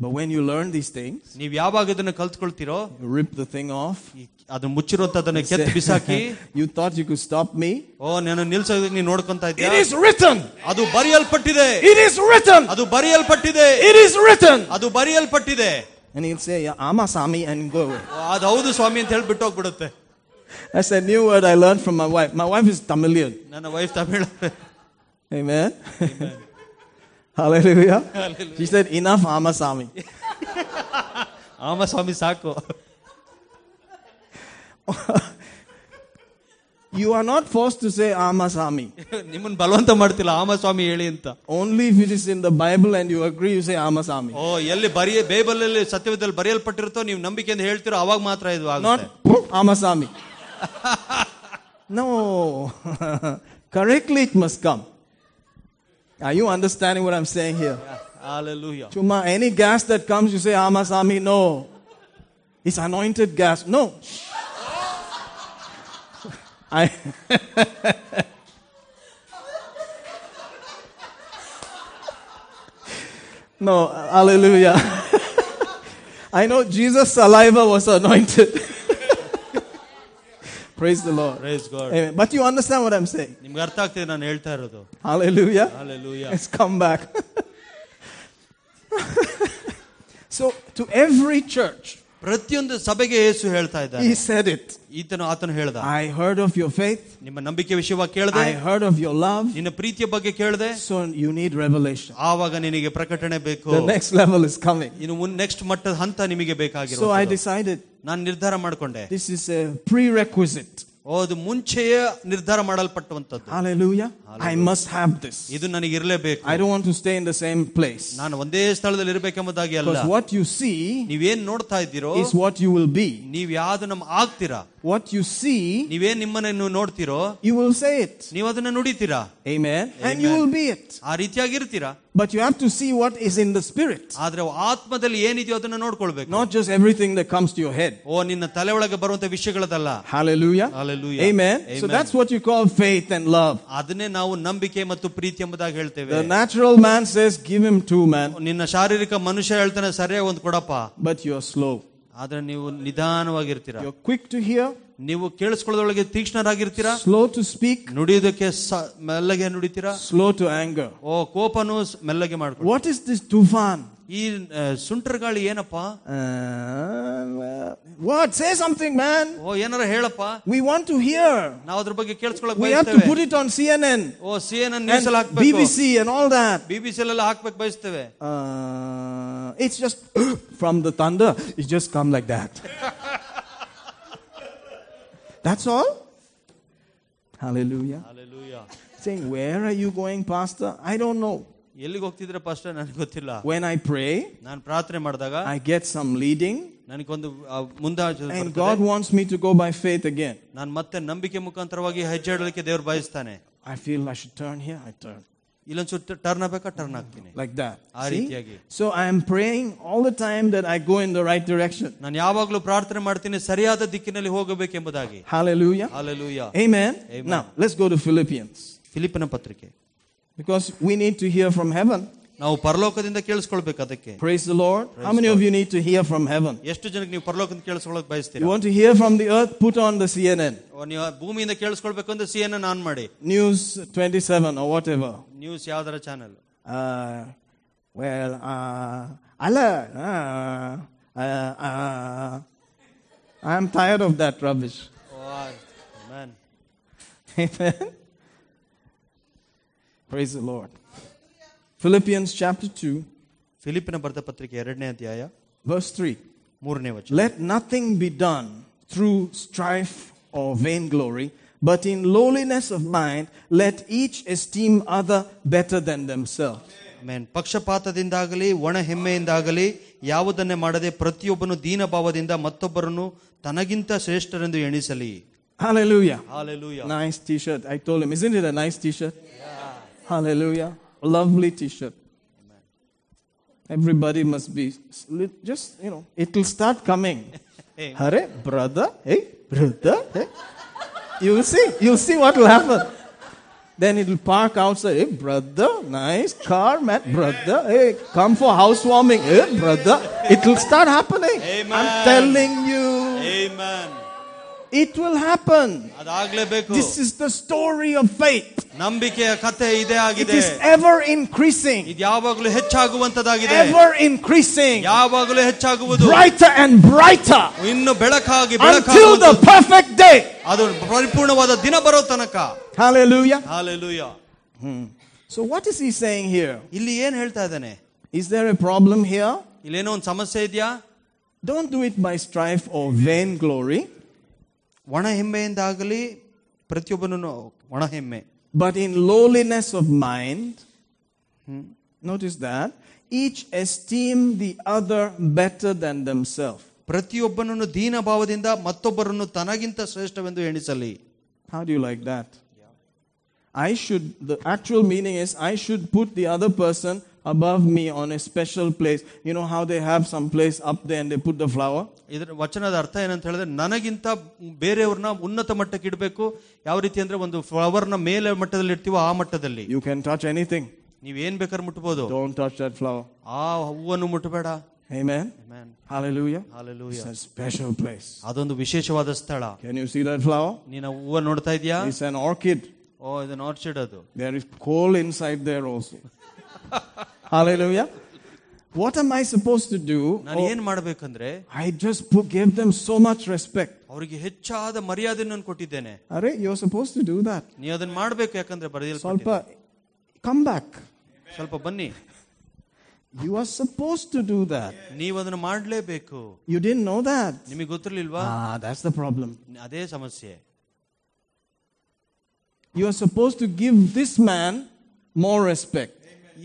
But when you learn these things, ನೀವ್ ಯಾವಾಗ ಇದನ್ನ ಕಲ್ತ್ಕೊಳ್ತೀರೋ you rip the thing off. ಈ- ಅದು ಮುಚ್ಚಿರುವಂತದನ್ನ ಕೆತ್ತಿ ಬಿಸಾಕಿ you thought you could stop me? ಓ ನಾನು ನಿಲ್ಸೋದಕ್ಕೆ ನೀನ್ ನೋಡ್ಕೊಂತ It ಇದ್ಯಾ is written. ಅದು ಬರೆಯಲ್ಪಟ್ಟಿದೆ It is written. ಅದು ಬರೆಯಲ್ಪಟ್ಟಿದೆ It is written. ಅದು ಬರೆಯಲ್ಪಟ್ಟಿದೆ And he'll say, yeah, Ama Sami, and go away. ಓ, ಅದು ಹೌದು ಸ್ವಾಮಿ ಅಂತ ಹೇಳಿ ಬಿಟ್ಟು ಹೋಗ್ಬಿಡುತ್ತೆ That's a new word I learned from my wife. My wife is Tamilian. ನನ್ನ wife Tamil Amen. Hallelujah. She said, enough Ama Sami. ಆಮ ಸ್ವಾಮಿ ಸಾಕು You are not forced to say Ama Sami. ನಿಮ್ಮನ್ನ ಬಲವಂತ ಮಾಡ್ತಿಲ್ಲ ಆಮ ಸ್ವಾಮಿ ಹೇಳಿ ಅಂತ Only if it is in the Bible and you agree, you say Ama Sami. ಓ ಎಲ್ಲಿ ಬರೆಯ Bible ಅಲ್ಲಿ ಸತ್ಯವಿದ್ದಲ್ಲಿ ಬರೆಯಲ್ಪಟ್ಟಿರುತ್ತೋ ನೀವು ನಂಬಿಕೆಯಿಂದ ಹೇಳ್ತಿರೋ ಅವಾಗ ಮಾತ್ರ ಇದು Not ಆಗುತ್ತೆ Ama Sami. No. Correctly, it must come. Are you understanding what I'm saying here? Hallelujah. Chuma, any gas that comes, you say Ama Sami. No. It's anointed gas. No. I. no, hallelujah. I know Jesus' saliva was anointed. Praise the Lord. Praise God. Amen. But you understand what I'm saying. ನಿಮ್ಗೆ ಅರ್ಥ ಆಗ್ತಿದೆ ನಾನು ಹೇಳ್ತಾ ಇರೋದು Hallelujah. Hallelujah. Let's come back. so, to every church, ಪ್ರತಿಯೊಂದು ಸಭೆಗೆ ಯೇಸು ಹೇಳ್ತಾ ಇದ್ದಾನೆ he said it. ಈತನು ಆತನು ಹೇಳ್ದ I heard of your faith, ನಿಮ್ಮ ನಂಬಿಕೆ ವಿಷಯವಾಗಿ ಕೇಳದೆ I heard of your love. ನಿನ್ನ ಪ್ರೀತಿಯ ಬಗ್ಗೆ ಕೇಳದೆ So, you need revelation. ಆವಾಗ ನಿನಗೆ ಪ್ರಕಟಣೆ ಬೇಕು The next level is coming. ಇನ್ನು ಮುನ್ ನೆಕ್ಸ್ಟ್ ಮಟ್ಟದ ಹಂತ ನಿಮಗೆ So, I ಬೇಕಾಗಿರೋ decided ನಾನು ನಿರ್ಧಾರ ಮಾಡ್ಕೊಂಡೆ this is a prerequisite. ಓ ಅದು ಮುಂಚೆಯೇ ನಿರ್ಧಾರ ಮಾಡಲ್ಪಟ್ಟುವಂತದ್ದು Hallelujah. I must have this. ಇದು ನನಗೆ ಇರಲೇಬೇಕು I don't want to stay in the same place. ನಾನು ಒಂದೇ ಸ್ಥಳದಲ್ಲಿ ಇರಬೇಕೆಂಬುದಾಗಿ ಅಲ್ಲ Because what you see ನೀವೇನ್ ನೋಡ್ತಾ ಇದ್ದೀರೋ is what you will be. ನೀವ್ ಯಾವ್ದು ನಮ್ ಆಗ್ತೀರಾ What you see, ನೀವೇನ್ ನಿಮ್ಮನ್ನ ನೀವು ನೋಡ್ತೀರೋ you will say it. ನೀವು ಅದನ್ನ ನುಡಿತೀರಾ Amen. And you Amen. will be it. ಆ ರೀತಿಯಾಗಿ ಇರ್ತೀರಾ But you have to see what is in the spirit. ಆದ್ರೆ ಆತ್ಮದಲ್ಲಿ ಏನಿದೆಯೋ ಅದನ್ನ ನೋಡ್ಕೊಳ್ಬೇಕು Not just everything that comes to your head. ಓ ನಿನ್ನ ತಲೆ ಒಳಗೆ ಬರುವಂತ ವಿಷಯಗಳದಲ್ಲ Hallelujah. Hallelujah. Amen. So Amen. that's what you call faith and love. ಅದನ್ನೇ ನಾವು ನಂಬಿಕೆ ಮತ್ತು ಪ್ರೀತಿ ಎಂಬುದಾಗಿ ಹೇಳ್ತೇವೆ The natural man says, give him two, man. ನಿನ್ನ ಶಾರೀರಿಕ ಮನುಷ್ಯ ಹೇಳ್ತಾನೆ ಸರಿಯಾಗಿ ಒಂದು ಕೊಡಪ್ಪ But you're slow. ಆದರೆ ನೀವು ನಿಧಾನವಾಗಿರ್ತೀರಾ. ಕ್ವಿಕ್ ಟು ಹಿಯರ್ ನೀವು ಕೇಳಿಸ್ಕೊಳ್ಳೋದೊಳಗೆ ತೀಕ್ಷ್ಣರಾಗಿರ್ತೀರಾ. ಸ್ಲೋ ಟು ಸ್ಪೀಕ್ ನುಡಿಯೋದಕ್ಕೆ ಮೆಲ್ಲಗೆ ನುಡಿತೀರಾ. ಸ್ಲೋ ಟು ಆಂಗರ್ ಓ ಕೋಪನು ಮೆಲ್ಲಗೆ ಮಾಡ್ಕೊಳ್ಳಿ ವಾಟ್ ಇಸ್ ದಿಸ್ ತುಫಾನ್ ಈ ಆ, ಸುಂಟರ್ ಗಾಳಿ ಏನಪ್ಪಾ Uh, what? Say something, man. ಓ ಏನಾರ ಹೇಳಪ್ಪ We want to hear. ನಾವು ಅದ್ರ ಬಗ್ಗೆ ಕೇಳಿಸ್ಕೊಳಕ್ We have to put it on CNN O C N and news ಅಲ್ಲಿ ಹಾಕ್ಬೇಕು BBC and all that. BBC ಎಲ್ಲ ಹಾಕ್ಬೇಕು ಬಯಸ್ತೇವೆ Uh, it's just from the thunder. It just come like that. That's all. Hallelujah. Saying, where are you going, Pastor? I don't know. ಎಲ್ಲಿಗೆ ಹೋಗ್ತಿದ್ರೆ first ನನಗೆ ಗೊತ್ತಿಲ್ಲ When I pray, ನಾನು ಪ್ರಾರ್ಥನೆ ಮಾಡಿದಾಗ I get some leading, ನನಗೊಂದು ಆ, ಮುಂದಾಚೆ and ಬರ್ತದೆ. God wants me to go by faith again. ನಾನು ಮತ್ತೆ ನಂಬಿಕೆ ಮುಖಾಂತರವಾಗಿ ಹೆಜ್ಜೆ ಇಡಲಿಕ್ಕೆ ದೇವ್ರು ಬಯಸ್ತಾನೆ I feel I should turn here. I turn ಇಲ್ಲೊಂದ್ ಸುತ್ತ ಟರ್ನ್ ಆಗ್ಬೇಕಾ ಟರ್ನ್ ಆಗ್ತೀನಿ like that. ಆ See? ರೀತಿಯಾಗಿ So I am praying all the time that I go in the right direction. ನಾನು ಯಾವಾಗ್ಲೂ ಪ್ರಾರ್ಥನೆ ಮಾಡ್ತೀನಿ ಸರಿಯಾದ ದಿಕ್ಕಿನಲ್ಲಿ ಹೋಗಬೇಕೆಂಬುದಾಗಿ Hallelujah. Hallelujah Amen. Amen. Now let's go to Philippians ಫಿಲಿಪಿನ ಪತ್ರಿಕೆ because we need to hear from heaven. ನಾವು ಪರಲೋಕದಿಂದ ಕೇಳಿಸ್ಕೊಳ್ಬೇಕು ಅದಕ್ಕೆ Praise the Lord. How many of you need to hear from heaven? ಎಷ್ಟು ಜನಕ್ಕೆ ನೀವು ಪರಲೋಕದಿಂದ ಕೇಳಿಸ್ಕೊಳಕ್ You ಬಯಸ್ತೀರಾ want to hear from the earth? Put on the CNN, ಓ, ನೀವು ಭೂಮಿಯಿಂದ ಕೇಳಿಸ್ಕೊಳ್ಬೇಕು ಅಂದ್ರೆ ಸಿ ಎನ್ ಆನ್ ಮಾಡಿ News 27 or whatever. ನ್ಯೂಸ್ ಯಾವ್ದಾರ channel Uh, well, uh, Allah, uh, uh, uh, I'm tired of that rubbish. Man Amen. Praise the Lord. Philippians chapter 2, ಫಿಲಿಪಿನ ಬರೆದ ಪತ್ರಿಕೆ ಎರಡನೇ ಅಧ್ಯಾಯ verse 3. ಮೂರನೇ ವಚನ Let nothing be done through strife or vainglory, but in lowliness of mind, let each esteem other better than themselves. Main ಪಕ್ಷಪಾತದಿಂದಾಗಲಿ ಒಣ ಹೆಮ್ಮೆಯಿಂದಾಗಲಿ ಯಾವುದನ್ನೇ ಮಾಡದೆ ಪ್ರತಿಯೊಬ್ಬನು ದೀನಭಾವದಿಂದ ಮತ್ತೊಬ್ಬರನ್ನು ತನಗಿಂತ ಶ್ರೇಷ್ಠರೆಂದು ಎಣಿಸಲಿ Hallelujah. Hallelujah Nice t shirt. I told him, isn't it a nice t shirt? Hallelujah. Lovely t shirt. Everybody must be just, you know, it will start coming. Hey. Hare, brother, hey, brother, hey. You'll see, you'll see what will happen. Then it will park outside. Hey, brother, nice car, man, brother. Hey, come for housewarming. Hey, brother. It will start happening. I'm Amen. telling you, Amen it will happen. ಅದಾಗ್ಲೇಬೇಕು This is the story of faith. ನಂಬಿಕೆಯ ಕಥೆ ಇದೇ It ಆಗಿದೆ is ever increasing, ಇದು ಯಾವಾಗಲೂ ಹೆಚ್ಚಾಗುವಂತದಾಗಿದೆ ever increasing, ಯಾವಾಗಲೂ ಹೆಚ್ಚಾಗುವುದು brighter and brighter ಇನ್ನು ಬೆಳಕಾಗಿ until the ಬೆಳಕಾಗುವುದು perfect day. ಅದು ಪರಿಪೂರ್ಣವಾದ ದಿನ ಬರೋ ತನಕ Hallelujah. Hallelujah So, what is he saying here? ಇಲ್ಲಿ ಏನ್ ಹೇಳ್ತಾ ಇದ್ದಾನೆ Is there a problem here? ಇಲ್ಲೇನೋ ಒಂದು ಸಮಸ್ಯೆ ಇದೆಯಾ Don't do it by strife or vainglory, ಒಣ ಹೆಮ್ಮೆಯಿಂದಾಗಲಿ ಪ್ರತಿಯೊಬ್ಬನು ಒಣ ಹೆಮ್ಮೆ but in lowliness of mind. Notice that. Each esteem the other better than themselves. ಪ್ರತಿಯೊಬ್ಬನನ್ನು ದೀನ ಭಾವದಿಂದ ಮತ್ತೊಬ್ಬರನ್ನು ತನಗಿಂತ ಶ್ರೇಷ್ಠವೆಂದು ಎಣಿಸಲಿ How do you like that? I should, the actual meaning is, I should put the other person above me on a special place. You know how they have some place up there and they put the flower? ಇದರ ವಚನದ ಅರ್ಥ ಏನಂತ ಹೇಳಿದ್ರೆ ನನಗಿಂತ ಬೇರೆಯವ್ರನ್ನ ಉನ್ನತ ಮಟ್ಟಕ್ಕೆ ಇಡಬೇಕು ಯಾವ ರೀತಿ ಅಂದ್ರೆ ಒಂದು ಫ್ಲವರ್ನ ಮೇಲೆ ಮಟ್ಟದಲ್ಲಿ ಇಡ್ತೀವೋ ಆ ಮಟ್ಟದಲ್ಲಿ You can touch anything. ನೀವ್ ಏನ್ ಬೇಕಾದ್ರೆ ಮುಟ್ಬೋದು Don't touch that flower. ಆ ಹೂವನ್ನು ಮುಟ್ಟಬೇಡ Amen. Amen. Hallelujah. Hallelujah. It's a special place. ಅದೊಂದು ವಿಶೇಷವಾದ ಸ್ಥಳ Can you see that flower? ನೀನು ಹೂವ ನೋಡ್ತಾ ಇದೀಯಾ It's an orchid. ಓ ಇದನ್ನ ಆರ್ಚಿಡ್ ಅದು There is coal inside there also. Hallelujah. What am I supposed to do? ನಾನು Oh, ಏನ್ ಮಾಡ್ಬೇಕಂದ್ರೆ I just put, gave them so much respect. ಅವರಿಗೆ ಹೆಚ್ಚಾದ ಮರ್ಯಾದೆಯನ್ನು ಕೊಟ್ಟಿದ್ದೇನೆ Are you're supposed to do that. ನೀವು ಅದನ್ನ ಮಾಡ್ಬೇಕು ಯಾಕಂದ್ರೆ ಬರೆಯಲ್ Salpa, come back. ಸ್ವಲ್ಪ ಬನ್ನಿ You are supposed to do that. ನೀವು ಅದನ್ನ ಮಾಡ್ಲೇಬೇಕು You didn't know that. ನಿಮಗೆ ಗೊತ್ತಿರ್ಲಿಲ್ವಾ Ah, that's the problem. ಅದೇ ಸಮಸ್ಯೆ You are supposed to give this man more respect.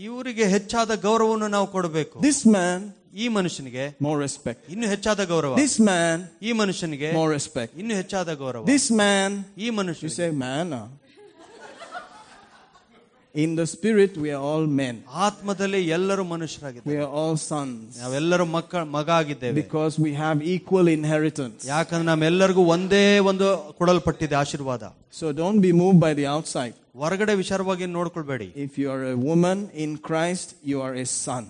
ಇವರಿಗೆ ಹೆಚ್ಚಾದ ಗೌರವವನ್ನು ನಾವು ಕೊಡಬೇಕು This man, ಈ ಮನುಷ್ಯನಿಗೆ more respect. ಇನ್ನು ಹೆಚ್ಚಾದ ಗೌರವ This man, ಈ ಮನುಷ್ಯನಿಗೆ more respect. ಇನ್ನು ಹೆಚ್ಚಾದ ಗೌರವ This man, ಈ you ಮನುಷ್ಯ say, man. ah. In the spirit, we are all men. ಆತ್ಮದಲ್ಲಿ ಎಲ್ಲರೂ ಮನುಷ್ಯರಾಗಿದ್ದಾರೆ We are all sons. ನಾವೆಲ್ಲರೂ ಮಕ್ಕ ಮಗ ಆಗಿದ್ದೇವೆ Because we have equal inheritance. ಯಾಕಂದ್ರೆ ನಮ್ಮೆಲ್ಲರಿಗೂ ಒಂದೇ ಒಂದು ಕೊಡಲ್ಪಟ್ಟಿದೆ ಆಶೀರ್ವಾದ So don't be moved by the outside. ಹೊರಗಡೆ ವಿಚಾರವಾಗಿ ನೋಡ್ಕೊಳ್ಬೇಡಿ If you are a woman in Christ, you are a son.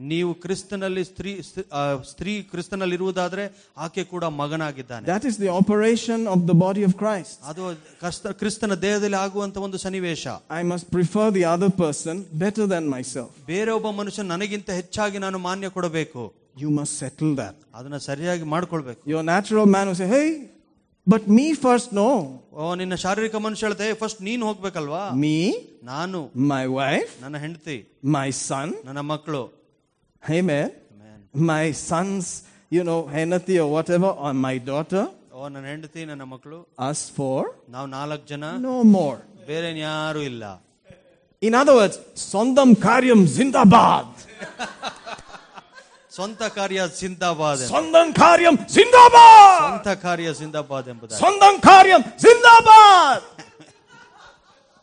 ನೀವು ಕ್ರಿಸ್ತನಲ್ಲಿ ಸ್ತ್ರೀ ಸ್ತ್ರೀ- ಆ, ಸ್ತ್ರೀ ಕ್ರಿಸ್ತನಲ್ಲಿ ಇರುವುದಾದ್ರೆ ಆಕೆ ಕೂಡ ಮಗನಾಗಿದ್ದಾನೆ That is the operation of the body of Christ. ಅದು ಕಸ್ತ- ಕ್ರಿಸ್ತನ ದೇಹದಲ್ಲಿ ಆಗುವಂತ ಒಂದು ಸನ್ನಿವೇಶ I must prefer the other person better than myself. ಬೇರೆ ಒಬ್ಬ ಮನುಷ್ಯ ನನಗಿಂತ ಹೆಚ್ಚಾಗಿ ನಾನು ಮಾನ್ಯ ಕೊಡಬೇಕು You must settle that. ಅದನ್ನ ಸರಿಯಾಗಿ ಮಾಡ್ಕೊಳ್ಬೇಕು Your natural man will say, Hey, but me first, no. ಓ ನಿನ್ನ ಶಾರೀರಿಕ ಮನುಷ್ಯ ಹೇಳ್ತೆ ಫಸ್ಟ್ ನೀನ್ ಹೋಗ್ಬೇಕಲ್ವಾ Me, ನಾನು my wife, ನನ್ನ ಹೆಂಡತಿ my son. ನನ್ನ ಮಕ್ಕಳು Amen. My sons, you know, Henati or whatever, or my daughter. ಓ ನನ್ನ ಹೆಂಡತಿ ನನ್ನ ಮಕ್ಕಳು Us four. ನಾವು ನಾಲ್ಕು ಜನ No more. ಬೇರೆ ಯಾರು ಇಲ್ಲ In other words, Sondam Karyam Zindabad. ಸ್ವಂತ ಕಾರ್ಯ ಸಿಂದಾಬಾದ್ ಎಂದು. Sondam Karyam Zindabad. ಸ್ವಂತ ಕಾರ್ಯ ಸಿಂದಾಬಾದ್ ಎಂಬುದಾಗಿ Sondam Karyam Zindabad.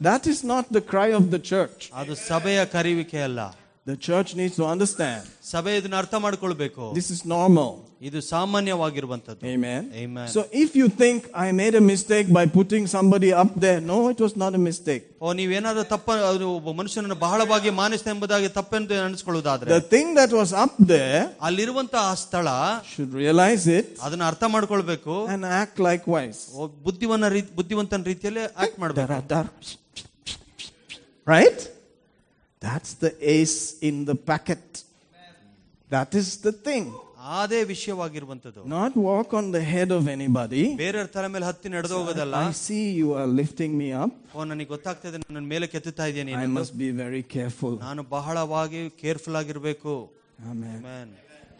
That is not the cry of the church. ಅದು ಸಭೆಯ ಕರಿವಿಕೆ ಅಲ್ಲ The church needs to understand. ಸಭೆ ಇದನ್ನ ಅರ್ಥ ಮಾಡ್ಕೊಳ್ಬೇಕು This is normal. ಇದು ಸಾಮಾನ್ಯವಾಗಿರುವಂತದ್ದು Amen. Amen. So if you think I made a mistake by putting somebody up there, no, it was not a mistake. ಓ ನೀವೇನಾದ್ರೂ ತಪ್ಪ ಅದು ಒಬ್ಬ ಮನುಷ್ಯನನ್ನು ಬಹಳವಾಗಿ ಮಾನಿಸ್ತೆ ಎಂಬುದಾಗಿ ತಪ್ಪೆಂದು ಅನಿಸ್ಕೊಳ್ಳುವುದಾದ್ರೆ The thing that was up there ಅಲ್ಲಿರುವಂತಹ ಆ ಸ್ಥಳ should realize it ಅದನ್ನ ಅರ್ಥ ಮಾಡ್ಕೊಳ್ಬೇಕು and act likewise. ಓ ಬುದ್ಧಿವನ್ನ ರೀ- ಬುದ್ಧಿವಂತನ ರೀತಿಯಲ್ಲಿ ಆಕ್ಟ್ ಮಾಡ್ಬೇಕು Dar, dar. Right? That's the ace in the packet. That is the thing. ಅದೇ ವಿಷಯವಾಗಿರುವಂತದ್ದು Not walk on the head of anybody. ಬೇರೆಯವ್ರ ತಲೆ ಮೇಲೆ ಹತ್ತಿ ನಡೆದು ಹೋಗೋದಲ್ಲ I see you are lifting me up. ಓ ನನಗೆ ಗೊತ್ತಾಗ್ತಾ ಇದೆ ನನ್ನ ಮೇಲೆ ಕೆತ್ತುತ್ತಾ ಇದ್ದೀನಿ I must be very careful. ನಾನು ಬಹಳವಾಗಿ ಕೇರ್ಫುಲ್ ಆಗಿರ್ಬೇಕು Amen. Amen.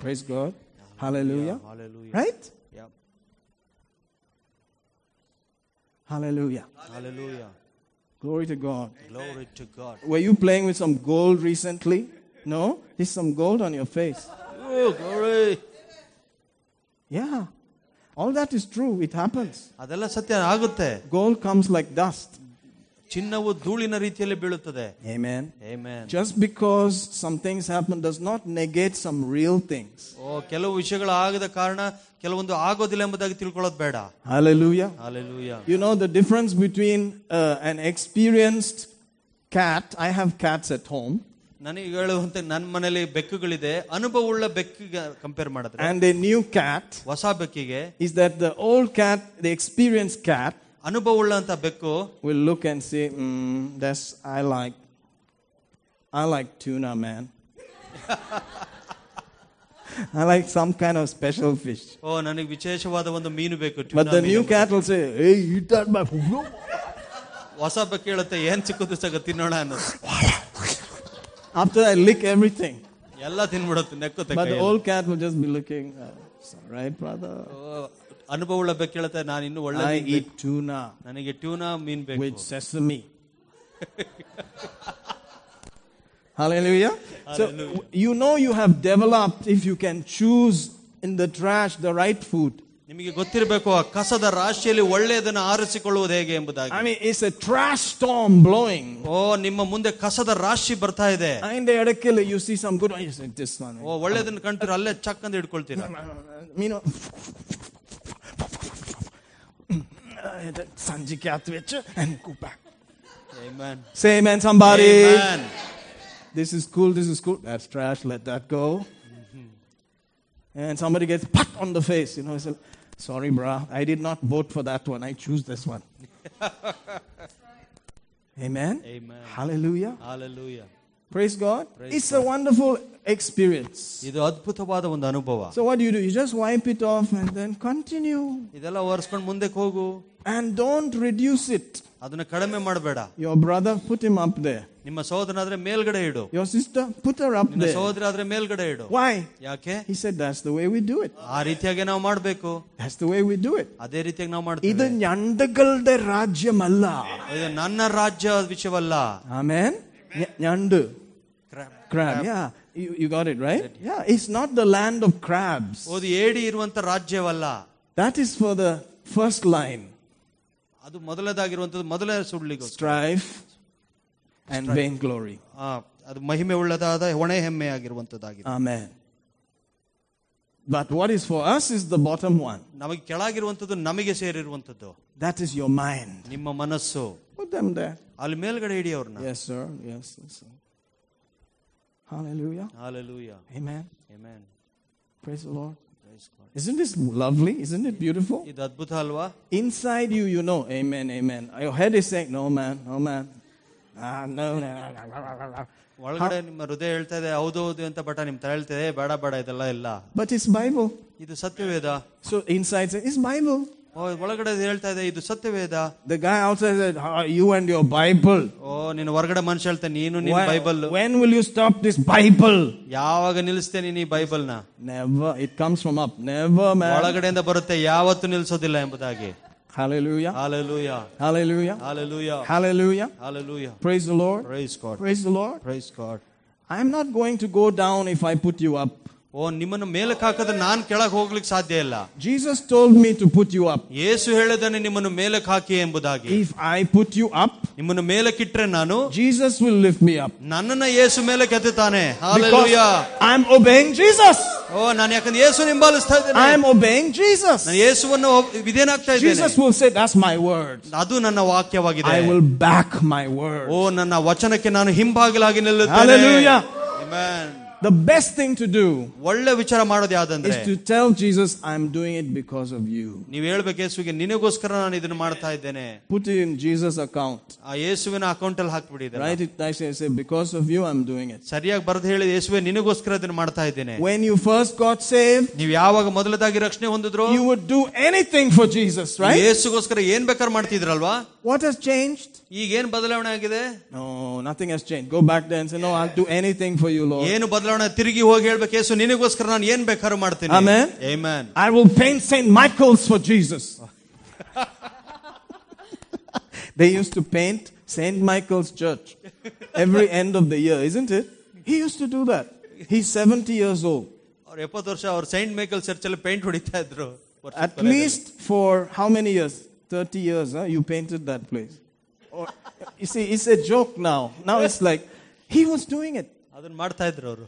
Praise God. Hallelujah. Hallelujah. Right? Yeah. Hallelujah. Hallelujah. Glory to God. Glory to God. Were you playing with some gold recently? No? There's some gold on your face. Oh, glory. Yeah. All that is true. It happens. ಅದೆಲ್ಲ ಸತ್ಯ ಆಗುತ್ತೆ Gold comes like dust. ಚಿನ್ನವು ಧೂಳಿನ ರೀತಿಯಲ್ಲಿ ಬೀಳುತ್ತದೆ Amen. Amen. Just because some things happen does not negate some real things. ಓ ಕೆಲವು ವಿಷಯಗಳು ಆಗದ ಕಾರಣ ಕೆಲವೊಂದು ಆಗೋದಿಲ್ಲ ಎಂಬುದಾಗಿ ತಿಳ್ಕೊಳ್ಳೋದು ಬೇಡ Hallelujah. Hallelujah. You know the difference between uh, an experienced cat, I have cats at home, ನನಗೆ ಹೇಳುವಂತೆ ನನ್ನ ಮನೇಲಿ ಬೆಕ್ಕುಗಳಿದೆ ಅನುಭವವುಳ್ಳ ಬೆಕ್ಕಿಗೆ ಕಂಪೇರ್ ಮಾಡಿದ್ರೆ and a new cat ಹೊಸ ಬೆಕ್ಕಿಗೆ is that the old cat, the experienced cat, ಅನುಭವವುಳ್ಳ ಅಂತ ಬೆಕ್ಕು will look and say, mm, "That's I like. I like tuna, man. I like some kind of special fish." ಓ ನನಗೆ ವಿಶೇಷವಾದ ಒಂದು ಮೀನು ಬೇಕು But tuna the new ಮೀನು. cat will say, "Hey, eat that, my." ಹೊಸ ಬೆಕ್ಕು ಹೇಳುತ್ತೆ ಏನ್ ಸಿಕ್ಕುದು ಸಗ ತಿನ್ನೋಣ ಅನ್ನೋದು After I lick everything, ಎಲ್ಲ ತಿನ್ಬಿಡುತ್ತೆ ನೆಕ್ಕುತ್ತೆ but the ಕೈಯಲ್ಲಿ. old cat will just be looking. Uh, it's all right, brother. ಓ, ಅನುಭವವುಳ್ಳ ಬೆಕ್ಕು ಹೇಳುತ್ತೆ ನಾನು ಇನ್ನು ಒಳ್ಳೆ I ಮೀನ್ eat ಬೇಕು. tuna ನನಗೆ ಟ್ಯೂನಾ ಮೀನ್ ಬೇಕು with sesame. Hallelujah. So w- you know you have developed if you can choose in the trash the right food. ನಿಮಗೆ ಗೊತ್ತಿರಬೇಕು ಆ ಕಸದ ರಾಶಿಯಲ್ಲಿ ಒಳ್ಳೆಯದನ್ನು ಆರಿಸಿಕೊಳ್ಳುವುದು ಹೇಗೆ ಎಂಬುದಾಗಿ I mean, it's a trash storm blowing. ಓ ನಿಮ್ಮ ಮುಂದೆ ಕಸದ ರಾಶಿ ಬರ್ತಾ ಇದೆ And the other killer, you see some good one, you say this one. ಓ ಒಳ್ಳೆದನ್ನ ಕಂತೀರ ಅಲ್ಲೇ ಚಕ್ ಅಂತ ಹಿಡ್ಕೊಳ್ತೀರಾ You know, sanjikyaat vich and go back. Amen. Say amen, somebody. Amen. This is cool, this is cool. That's trash, let that go. Mm-hmm. And somebody gets pat on the face, you know. Say, Sorry, brah, I did not vote for that one. I choose this one. amen. Amen. Hallelujah. Hallelujah. Praise God. Praise it's God. a wonderful experience. So what do you do? You just wipe it off and then continue. And don't reduce it. ಅದನ್ನ ಕಡಿಮೆ ಮಾಡಬೇಡ. Your brother put him up there. ನಿಮ್ಮ ಮೇಲ್ಗಡೆ ಇಡು. Your sister put her up there. ಸಹೋದರ ಆದ್ರೆ ಮೇಲ್ಗಡೆ ಇಡು. Why? ಯಾಕೆ? He said that's the way we do it. ಆ ರೀತಿಯಾಗಿ ನಾವು ಮಾಡಬೇಕು. That's the way we do it. ಅದೇ ರೀತಿಯಾಗಿ ನಾವು ಮಾಡ್ತೀವಿ. ಇದು ಞಂಡಗಳದ ರಾಜ್ಯವಲ್ಲ. ಇದು ನನ್ನ ರಾಜ್ಯ ವಿಷಯವಲ್ಲ. ಆಮೆನ್. ಞಂಡು crab. Yeah, you, you got it right. Yeah, it's not the land of crabs. ಓದು ಏಡಿ ಇರುವಂತ ರಾಜ್ಯವಲ್ಲ. That is for the first line. ಅದು ಮೊದಲದಾಗಿರುವಂತದ್ದು ಮೊದಲ ಸುಳ್ಳಿಗೆ. Strife and vain glory. ಆ ಅದು ಮಹಿಮೆ ಉಳ್ಳದಾದ ಹೊಣೆ ಹೆಮ್ಮೆ ಆಗಿರುವಂತದ್ದಾಗಿದೆ. Amen. But what is for us is the bottom one. ನಮಗೆ ಕೆಳಗಿರುವಂತದ್ದು ನಮಗೆ ಸೇರಿರುವಂತದ್ದು. That is your mind. ನಿಮ್ಮ ಮನಸ್ಸು. Put them there. ಅಲ್ಲಿ ಮೇಲ್ಗಡೆ ಇಡಿ ಅವ್ರನ್ನ. Yes sir. Yes. yes sir. Hallelujah. Hallelujah. Amen. Amen. Praise the Lord. Praise God. Isn't this lovely? Isn't it beautiful? ಇದು ಅದ್ಭುತ ಅಲ್ವಾ Inside you, you know, amen, amen. Your head is saying, no, man, no, man. Ah, no, no, no, no, no, no. ಒಳಗಡೆ ನಿಮ್ಮ ಹೃದಯ ಹೇಳ್ತಾ ಇದೆ ಹೌದು ಹೌದು ಅಂತ ಬಟ ನಿಮ್ ತರ ಹೇಳ್ತಾ ಇದೆ ಬೇಡ ಬೇಡ ಇದೆಲ್ಲ ಇಲ್ಲ But it's Bible. ಇದು ಸತ್ಯವೇದ So inside says, it's Bible. ಓ ಒಳಗಡೆ ಇದು ಹೇಳ್ತಾ ಇದೆ ಇದು ಸತ್ಯವೇದ The guy outside said, "Ah, you and your Bible. ಓ ನೀನು ಹೊರಗಡೆ ಮನುಷ್ಯ ಹೇಳ್ತಾನೆ ನೀನು ನಿನ್ When, Bible when will you stop this Bible? ಯಾವಾಗ ನಿಲ್ಲಿಸ್ತೇನೆ ನೀನ್ ಈ ಬೈಬಲ್ ನ Never. It comes from up. Never, man. ಒಳಗಡೆಯಿಂದ ಬರುತ್ತೆ ಯಾವತ್ತು ನಿಲ್ಸೋದಿಲ್ಲ ಎಂಬುದಾಗಿ Hallelujah. Hallelujah Hallelujah. Hallelujah Hallelujah. Hallelujah Praise the Lord. Praise God Praise the Lord. Praise God I'm not going to go down if I put you up. ಓ ನಿಮ್ಮನ್ನು ಮೇಲಕ್ಕೆ ಹಾಕಿದ್ರೆ ನಾನ್ ಕೆಳಗೆ ಹೋಗ್ಲಿಕ್ಕೆ ಸಾಧ್ಯ ಇಲ್ಲ Jesus told me to put you up. ಯೇಸು ಹೇಳಿದಾನೆ ನಿಮ್ಮನ್ನು ಮೇಲಕ್ಕೆ ಹಾಕಿ ಎಂಬುದಾಗಿ If I put you up, ನಿಮ್ಮನ್ನು ಮೇಲಕ್ಕಿಟ್ರೆ ನಾನು Jesus will lift me up. ನನ್ನನ್ನ ಯೇಸು ಮೇಲೆ ಕೆತ್ತಾನೆ Because hallelujah I'm obeying Jesus. ಓ ನಾನು ಯಾಕಂದ್ರೆ ಯೇಸು ಹಿಂಬಾಲಿಸ್ತಾ ಇದ್ದೇನೆ I'm obeying Jesus. ನಾನು ಯೇಸುವನ್ನು ಒಪ್- ವಿಧೇಯನಾಗ್ತಾ ಇದ್ದೇನೆ Jesus will say, That's my word. ಅದು ನನ್ನ ವಾಕ್ಯವಾಗಿದೆ I will back my word. ಓ ನನ್ನ ವಚನಕ್ಕೆ ನಾನು ಹಿಂಬಾಗಿಲಾಗಿ ನಿಲ್ಲುತ್ತೇನೆ Hallelujah. Amen. The best thing to do ಒಳ್ಳೆ ವಿಚಾರ ಮಾಡೋದು ಯಾವ್ದಂದ್ರೆ is to tell Jesus, I'm doing it because of you. ನೀವ್ ಹೇಳ್ಬೇಕು ಯೇಸುವಿಗೆ ನಿನಗೋಸ್ಕರ ನಾನು ಇದನ್ನ ಮಾಡ್ತಾ ಇದ್ದೇನೆ Put it in Jesus' account. ಆ ಯೇಸುವಿನ ಅಕೌಂಟ್ ಅಲ್ಲಿ ಹಾಕ್ಬಿಡಿ ಇದನ್ನ. Write it nicely and say, Because of you, I'm doing it. ಸರಿಯಾಗಿ ಬರ್ದು ಹೇಳಿ ಯೇಸುವೆ ನಿನಗೋಸ್ಕರ ಇದನ್ನ ಮಾಡ್ತಾ ಇದ್ದೇನೆ When you first got saved, ನೀವ್ ಯಾವಾಗ ಮೊದಲದಾಗಿ ರಕ್ಷಣೆ ಹೊಂದಿದ್ರು you would do anything for Jesus, right? ಯೇಸುಗೋಸ್ಕರ ಏನ್ ಬೇಕಾದ್ರೆ ಮಾಡ್ತಿದ್ರಲ್ವಾ What has changed? ಈಗ ಏನ್ ಬದಲಾವಣೆ ಆಗಿದೆ No, nothing has changed. Go back there and say, No, I'll do anything for you, Lord. ಏನು ಬದಲಾವಣೆ ತಿರುಗಿ ಹೋಗಿ ಹೇಳ್ಬೇಕು ಯೇಸು ನಿನಗೋಸ್ಕರ ನಾನು ಏನ್ ಬೇಕಾದ್ರೂ ಮಾಡ್ತೀನಿ Amen. Amen. I will paint St. Michael's for Jesus. they used to paint St. Michael's church every end of the year, isn't it? He used to do that. He's 70 years old. ಅವ್ರು ಎಪ್ಪತ್ತು ವರ್ಷ ಅವ್ರು Saint Michael church ಅಲ್ಲಿ paint ಹೊಡಿತಾ ಇದ್ರು ವರ್ಷದ At ಕೊನೆಯಲ್ಲಿ. least for how many years? 30 years, huh? You painted that place. Or, you see, it's a joke now. Now it's like, he was doing it. ಅದನ್ನ ಮಾಡ್ತಾ ಇದ್ರು ಅವರು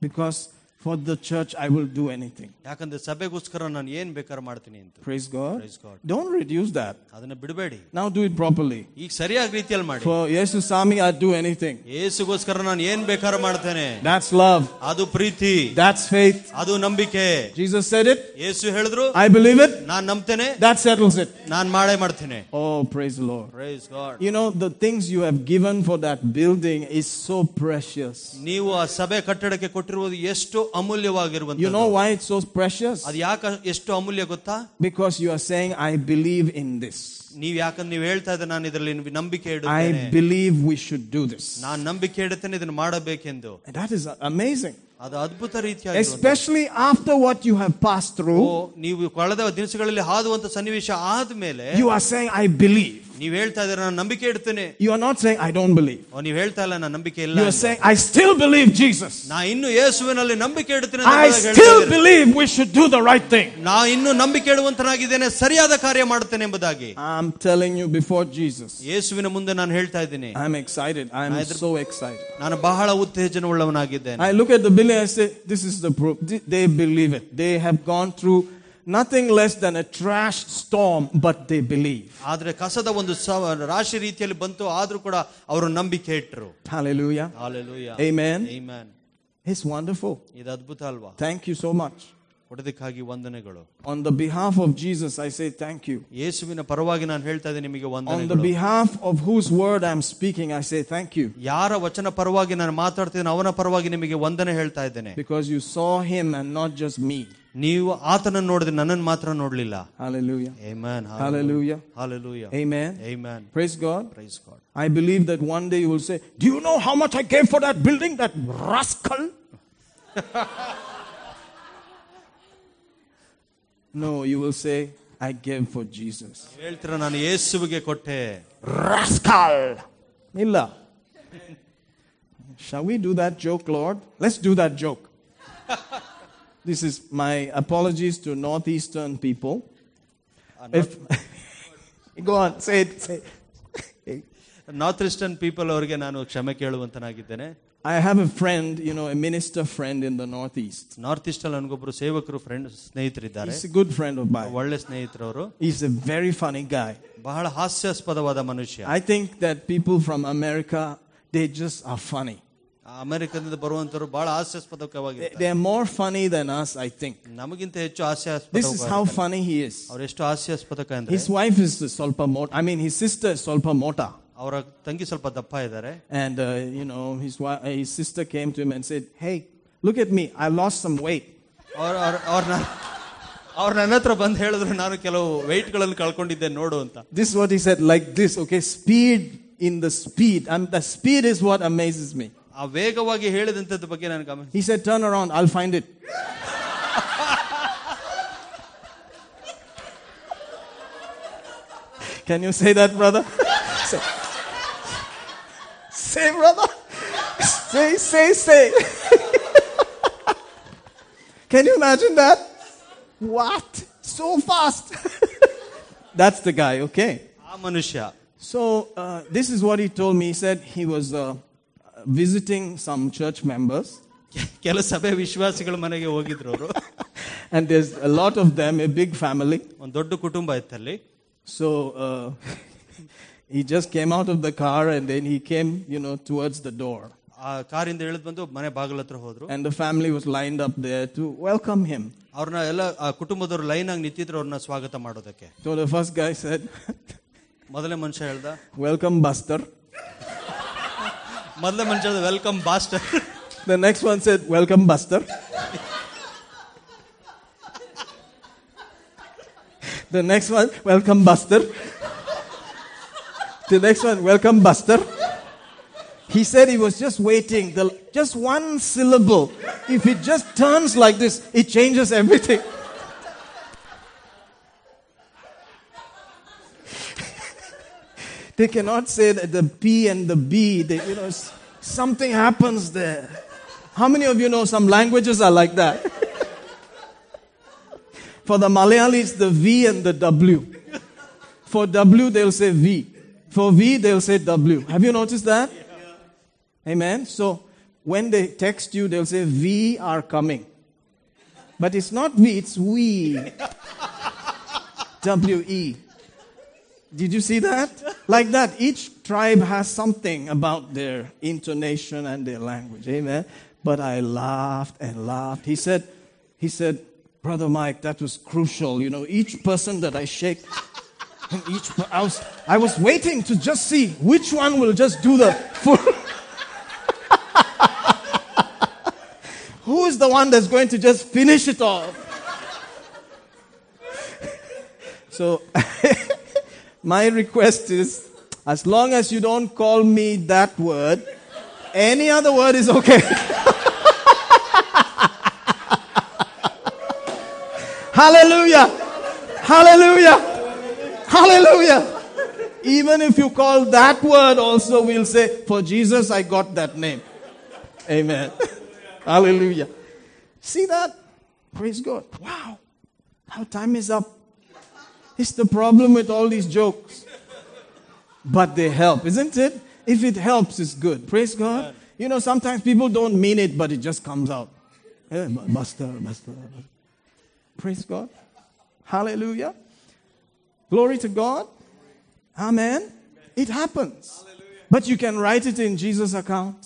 because for the church, I will do anything. ಯಾಕಂದ್ರೆ ಸಭೆಗೋಸ್ಕರ ನಾನು ಏನ್ ಬೇಕಾದ್ರೂ ಮಾಡ್ತೀನಿ ಅಂತ Praise God. Praise God. Don't reduce that. ಅದನ್ನ ಬಿಡಬೇಡಿ Now do it properly. ಈಗ ಸರಿಯಾದ ರೀತಿಯಲ್ಲಿ ಮಾಡಿ For Jesus Sami, I'd do anything. ಯೇಸುಗೋಸ್ಕರ ನಾನು ಏನ್ ಬೇಕಾದ್ರೂ ಮಾಡ್ತೇನೆ That's love. ಅದು ಪ್ರೀತಿ That's faith. ಅದು ನಂಬಿಕೆ Jesus said it. ಯೇಸು ಹೇಳಿದ್ರು I believe it. Non ನಂಬ್ತೇನೆ That settles it. ನಾನ್ ಮಾಡೇ ಮಾಡ್ತೇನೆ Oh, praise the Lord. Praise God. You know, the things you have given for that building is so precious. ನೀವು ಆ ಸಭೆ ಕಟ್ಟಡಕ್ಕೆ ಕೊಟ್ಟಿರುವುದು ಎಷ್ಟು ಅಮೂಲ್ಯವಾಗಿರುವಂತ You know why it's so precious? ಅದು ಯಾಕೆ ಎಷ್ಟು ಅಮೂಲ್ಯ ಗೊತ್ತಾ Because you are saying, I believe in this. ನೀವ್ ಯಾಕಂದ್ರೆ ನೀವು ಹೇಳ್ತಾ ಇದ್ದ ನಾನು ಇದರಲ್ಲಿ ನಂಬಿಕೆ I ಇಡುತ್ತೇನೆ believe we should do this. ನಾನ್ ನಂಬಿಕೆ ಇಡುತ್ತೇನೆ ಇದನ್ನ ಮಾಡಬೇಕೆಂದು And that is amazing. ಅದು ಅದ್ಭುತ ರೀತಿಯಾಗಿ Especially after what you have passed through, ನೀವು ಕಳೆದ ದಿನಸುಗಳಲ್ಲಿ ಹಾದುವಂತ ಸನ್ನಿವೇಶ ಆದ್ಮೇಲೆ you are saying, I believe. ನೀವ್ ಹೇಳ್ತಾ ಇದ್ರೆ ನಾನು ನಂಬಿಕೆ ಇಡ್ತೇನೆ You are not saying, I don't believe. ಓ, ನೀವ್ ಹೇಳ್ತಾ ಇಲ್ಲ ನಾನು ನಂಬಿಕೆ ಇಲ್ಲ You are ಅಂತ. saying, I still believe Jesus. ನಾ ಇನ್ನು ಯೇಸುವಿನಲ್ಲಿ ನಂಬಿಕೆ ಇಡ್ತೇನೆ ಅಂತ I ಹೇಳ್ತಾ still ಇದ್ದೀರಿ. believe we should do the right thing. ನಾ ಇನ್ನು ನಂಬಿಕೆ ಇಡುವಂತನಾಗಿದ್ದೇನೆ ಸರಿಯಾದ ಕಾರ್ಯ ಮಾಡ್ತೇನೆ ಎಂಬುದಾಗಿ I'm telling you before Jesus. ಯೇಸುವಿನ ಮುಂದೆ ನಾನು ಹೇಳ್ತಾ ಇದ್ದೀನಿ I'm excited. I'm so excited. ನಾನು ಬಹಳ ಉತ್ತೇಜನ ಉಳ್ಳವನಾಗಿದ್ದೇನೆ I look at the building and say, This is the proof. Th- They believe it. They have gone through nothing less than a trash storm, but they believe. ಆದ್ರೆ ಕಸದ ಒಂದು ಸ- ರಾಶಿ ರೀತಿಯಲ್ಲಿ ಬಂತು ಆದ್ರೂ ಕೂಡ ಅವರು ನಂಬಿಕೆ ಇಟ್ಟರು Hallelujah. Hallelujah. Amen. Amen. It's wonderful. ಇದು ಅದ್ಭುತ ಅಲ್ವಾ Thank you so much. ಕೊಡೋದಕ್ಕಾಗಿ ವಂದನೆಗಳು On the behalf of Jesus, I say thank you. ಯೇಸುವಿನ ಪರವಾಗಿ ನಾನು ಹೇಳ್ತಾ ಇದ್ದೀನಿ ನಿಮಗೆ On the ವಂದನೆಗಳು behalf of whose word I'm speaking, I say thank you. ಯಾರ ವಚನ ಪರವಾಗಿ ನಾನು ಮಾತಾಡ್ತಿದ್ದೇನೆ ಅವನ ಪರವಾಗಿ ನಿಮಗೆ ವಂದನೆ ಹೇಳ್ತಾ ಇದ್ದೇನೆ Because you saw him and not just me. ನೀವು ಆತನನ್ನು ನೋಡಿದ್ರೆ ನನ್ನನ್ನು ಮಾತ್ರ ನೋಡ್ಲಿಲ್ಲ Hallelujah. Amen. Hallelujah. Hallelujah. Amen. Amen. Praise God. Praise God. I believe that one day you will say, Do you know how much I gave for that building, that rascal? no, you will say, I gave for Jesus. ಹೇಳ್ತೀರ ನಾನು ಯೇಸುವಿಗೆ ಕೊಟ್ಟೆ Rascal! Illa. Shall we do that joke, Lord? Let's do that joke. this is my apologies to Northeastern people. If, go on, say it. Say it. North eastern people ಅವರಿಗೆ ನಾನು ಕ್ಷಮೆ ಕೇಳುವಂತನಾಗಿದ್ದೇನೆ I have a friend, you know, a minister friend in the Northeast. North east ಅಲ್ಲಿ ನನಗೊಬ್ರು ಸೇವಕರು friend ಸ್ನೇಹಿತರಿದ್ದಾರೆ He's a good friend of mine. ಒಳ್ಳೆ ಸ್ನೇಹಿತರವರು He's a very funny guy. ಬಹಳ ಹಾಸ್ಯಾಸ್ಪದವಾದ ಮನುಷ್ಯ I think that people from America, they just are funny. ಅಮೆರಿಕದಿಂದ ಬರುವಂತರು ಬಹಳ ಹಾಸ್ಯಾಸ್ಪದಕವಾಗಿದೆ They are more funny than us, I think. ನಮಗಿಂತ ಹೆಚ್ಚು This is how ಹಾಸ್ಯಾಸ್ಪದ funny he is. ಅವ್ರು ಎಷ್ಟು ಹಾಸ್ಯಾಸ್ಪದಕ ಅಂದ್ರೆ His wife is Solpa Mota. I mean, his sister is Solpa Mota. ಅವರ ತಂಗಿ ಸ್ವಲ್ಪ ದಪ್ಪ ಇದ್ದಾರೆ And, uh, you know, his, wi- uh, his sister came to him and said, Hey, look at me. I lost some weight. ಅವ್ರ ಅವ್ರನ್ನ ಅವ್ರ ನನ್ನ ಹತ್ರ ಬಂದು ಹೇಳಿದ್ರು ನಾನು ಕೆಲವು weight ಗಳನ್ನು ಕಳ್ಕೊಂಡಿದ್ದೆ ನೋಡು ಅಂತ This is what he said, like this, okay? Speed in the speed. And the speed is what amazes me. ಆ ವೇಗವಾಗಿ ಹೇಳಿದಂತದ ಬಗ್ಗೆ ನಾನು ಗಮನ He said, Turn around, I'll find it. Can you say that, brother? say, say, brother. Say, say, say. Can you imagine that? What? So fast. That's the guy, okay? ಆ ಮನುಷ್ಯ So, uh, this is what he told me. He said he was uh, visiting some church members, ಕೆಲ ಸಭೆ ವಿಶ್ವಾಸಿಗಳ ಮನೆಗೆ ಹೋಗಿದ್ರು ಅವರು and there's a lot of them, a big family. ಒಂದು ದೊಡ್ಡ ಕುಟುಂಬ ಇತ್ತಲ್ಲಿ So, uh, he just came out of the car and then he came, you know, towards the door. ಆ ಕಾರಿಂದ ಇಳಿದು ಬಂದು ಮನೆ ಬಾಗಿಲ ಹತ್ರ ಹೋದ್ರು And the family was lined up there to welcome him. ಅವ್ರನ್ನ ಎಲ್ಲ ಆ ಕುಟುಂಬದವ್ರು ಲೈನ್ ಆಗಿ ನಿಂತಿದ್ರು ಅವ್ರನ್ನ ಸ್ವಾಗತ ಮಾಡೋದಕ್ಕೆ So the first guy said, ಮೊದಲೇ ಮನುಷ್ಯ ಹೇಳ್ದ Welcome, Buster. ಮೊದಲೇ ಮನುಷ್ಯ ಹೇಳ್ದ welcome buster The next one said, Welcome, Buster. the next one, Welcome, Buster. the next one, Welcome, Buster. He said he was just waiting. The, just one syllable. If it just turns like this, it changes everything. They cannot say that the P and the B, they, you know, something happens there. How many of you know some languages are like that? For the Malayalis, the V and the W. For W, they'll say V. For V, they'll say W. Have you noticed that? Amen. So when they text you, they'll say, We are coming. But it's not we, it's we. W E. Did you see that? Like that. Each tribe has something about their intonation and their language. Amen. But I laughed and laughed. He said, he said, Brother Mike, that was crucial. You know, each person that I shake, and each per- I was I was waiting to just see which one will just do the full. Who is the one that's going to just finish it off? So, my request is as long as you don't call me that word, any other word is okay. Hallelujah! Hallelujah! Hallelujah! Even if you call that word also, we'll say, For Jesus, I got that name. Amen. Hallelujah. See that? Praise God. Wow. Our time is up. It's the problem with all these jokes. But they help, isn't it? If it helps, it's good. Praise God. You know, sometimes people don't mean it, but it just comes out. Eh, bu- Buster, buster. Praise God. Hallelujah. Glory to God. Amen. It happens. But you can write it in Jesus' account.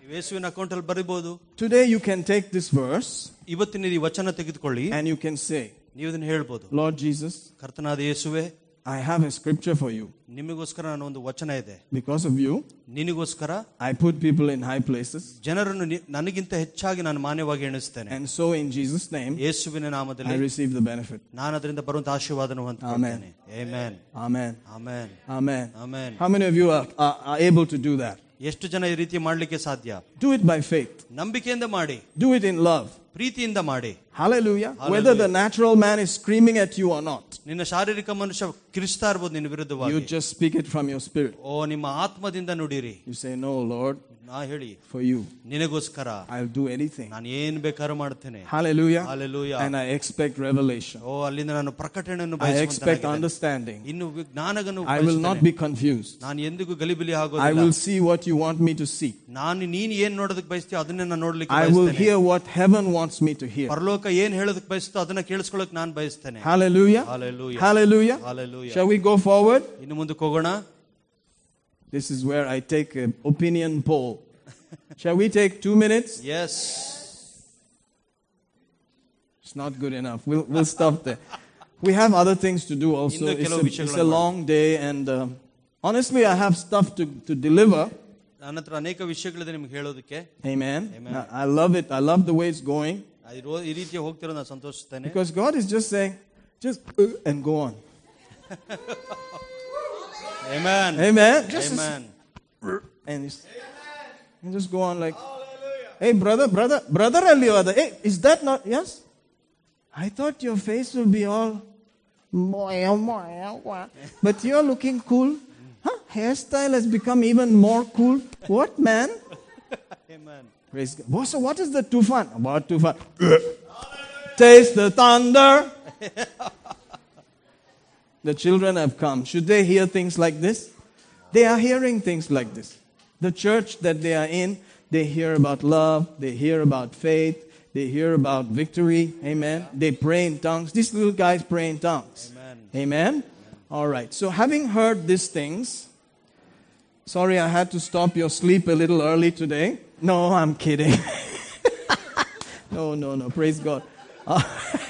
ನೀವು ಯೇಸುವಿನ account ಅಲ್ಲಿ ಬರಿಬಹುದು Today you can take this verse ಇವತ್ತಿನ ಈ ವಚನ ತೆಗೆದುಕೊಳ್ಳಿ and you can say, ನೀವು ಇದನ್ನ ಹೇಳ್ಬೋದು Lord Jesus, ಕರ್ತನಾದ ಯೇಸುವೆ I have a scripture for you. ನಿಮಗೋಸ್ಕರ ನಾನು ಒಂದು ವಚನ ಇದೆ Because of you, ನಿನಗೋಸ್ಕರ I put people in high places. ಜನರನ್ನು ನಿ- ನನಗಿಂತ ಹೆಚ್ಚಾಗಿ ನಾನು ಮಾನ್ಯವಾಗಿ ಎಣಿಸ್ತೇನೆ And so in Jesus' name, ಯೇಸುವಿನ I ನಾಮದಲ್ಲಿ receive the benefit. ನಾನು ಅದರಿಂದ ಬರುವಂತ ಆಶೀರ್ವಾದನ ಹೊಂದ್ಕೊಳ್ತೇನೆ amen Amen. Amen Amen. Amen How many of you are, are, are able to do that? ಎಷ್ಟು ಜನ ಈ ರೀತಿ ಮಾಡ್ಲಿಕ್ಕೆ ಸಾಧ್ಯ Do it by faith. ನಂಬಿಕೆಯಿಂದ ಮಾಡಿ Do it in love. ಪ್ರೀತಿಯಿಂದ ಮಾಡಿ Hallelujah. Hallelujah. Whether the natural man is screaming at you or not, ನಿನ್ನ ಶಾರೀರಿಕ ಮನುಷ್ಯ ಕಿರಿಸ್ತಾ ಇರ್ಬೋದು ನಿನ್ನ you ವಿರುದ್ಧವಾಗಿ just speak it from your spirit. ಓ ನಿಮ್ಮ ಆತ್ಮದಿಂದ ನುಡಿರಿ You say, No, Lord, ನಾ ಹೇಳಿ for you, ನಿನಗೋಸ್ಕರ I'll do anything. ನಾನು ಏನ್ ಬೇಕಾದ್ರೂ ಮಾಡ್ತೇನೆ Hallelujah. Hallelujah. And I expect revelation. ಓ ಅಲ್ಲಿಂದ ನಾನು ಪ್ರಕಟಣೆಯನ್ನು I expect ಬಯಸುವಂತನಾಗಿದ್ದೇನೆ. understanding. ಇನ್ನು ಜ್ಞಾನಗನ್ನು I will not be confused. ನಾನು ಎಂದಿಗೂ ಗಲಿಬಿಲಿ I ಆಗೋದಿಲ್ಲ will see what you want me to see. ನಾನು ನೀನ್ ಏನ್ ನೋಡೋದಕ್ಕೆ ಬಯಸ್ತೀಯೋ ಅದನ್ನೇ ನಾನು ನೋಡ್ಲಿಕ್ಕೆ I will ಬಯಸ್ತೇನೆ hear what heaven wants me to hear. ಪರಲೋಕ ಏನ್ ಹೇಳೋದಕ್ಕೆ ಬಯಸ್ತೋ ಅದನ್ನ ಕೇಳಿಸ್ಕೊಳ್ಳೋಕೆ ನಾನು ಬಯಸ್ತೇನೆ Hallelujah. Hallelujah. Hallelujah. Hallelujah. Shall we go forward? ಇನ್ನು ಮುಂದಕ್ಕೆ ಹೋಗೋಣ This is where I take an opinion poll. Shall we take two minutes? S It's not good enough. We'll, we'll stop there. We have other things to do also. ಇನ್ನು It's ಕೆಲವು a, ವಿಷಯಗಳನ್ನು it's a long day, and uh, honestly, I have stuff to, to deliver. ನನ್ನ ಹತ್ರ ಅನೇಕ ವಿಷಯಗಳಿದೆ ನಿಮ್ಗೆ ಹೇಳೋದಕ್ಕೆ Amen. Amen. I, I love it. I love the way it's going ಅದು rho- ಈ ರೀತಿ ಹೋಗ್ತಿರೋ ನಾನು ಸಂತೋಷಿಸ್ತೇನೆ because God is just saying, just uh, and go on. Amen. Amen. Just Amen. and, it's, and just go on like, hey, brother, brother, brother, Aliwada, hey, is that not yes? I thought your face will be all, but you're looking cool. Huh? Hairstyle has become even more cool. What, man? Amen. Praise God. What- So, what is the tufan? What tufan? Taste the thunder. the children have come. Should they hear things like this? They are hearing things like this. The church that they are in, they hear about love, they hear about faith, they hear about victory. Amen. They pray in tongues. These little guys pray in tongues. Amen. Amen. All right. So, having heard these things, sorry I had to stop your sleep a little early today. No, I'm kidding. no, no, no. Praise God. Uh,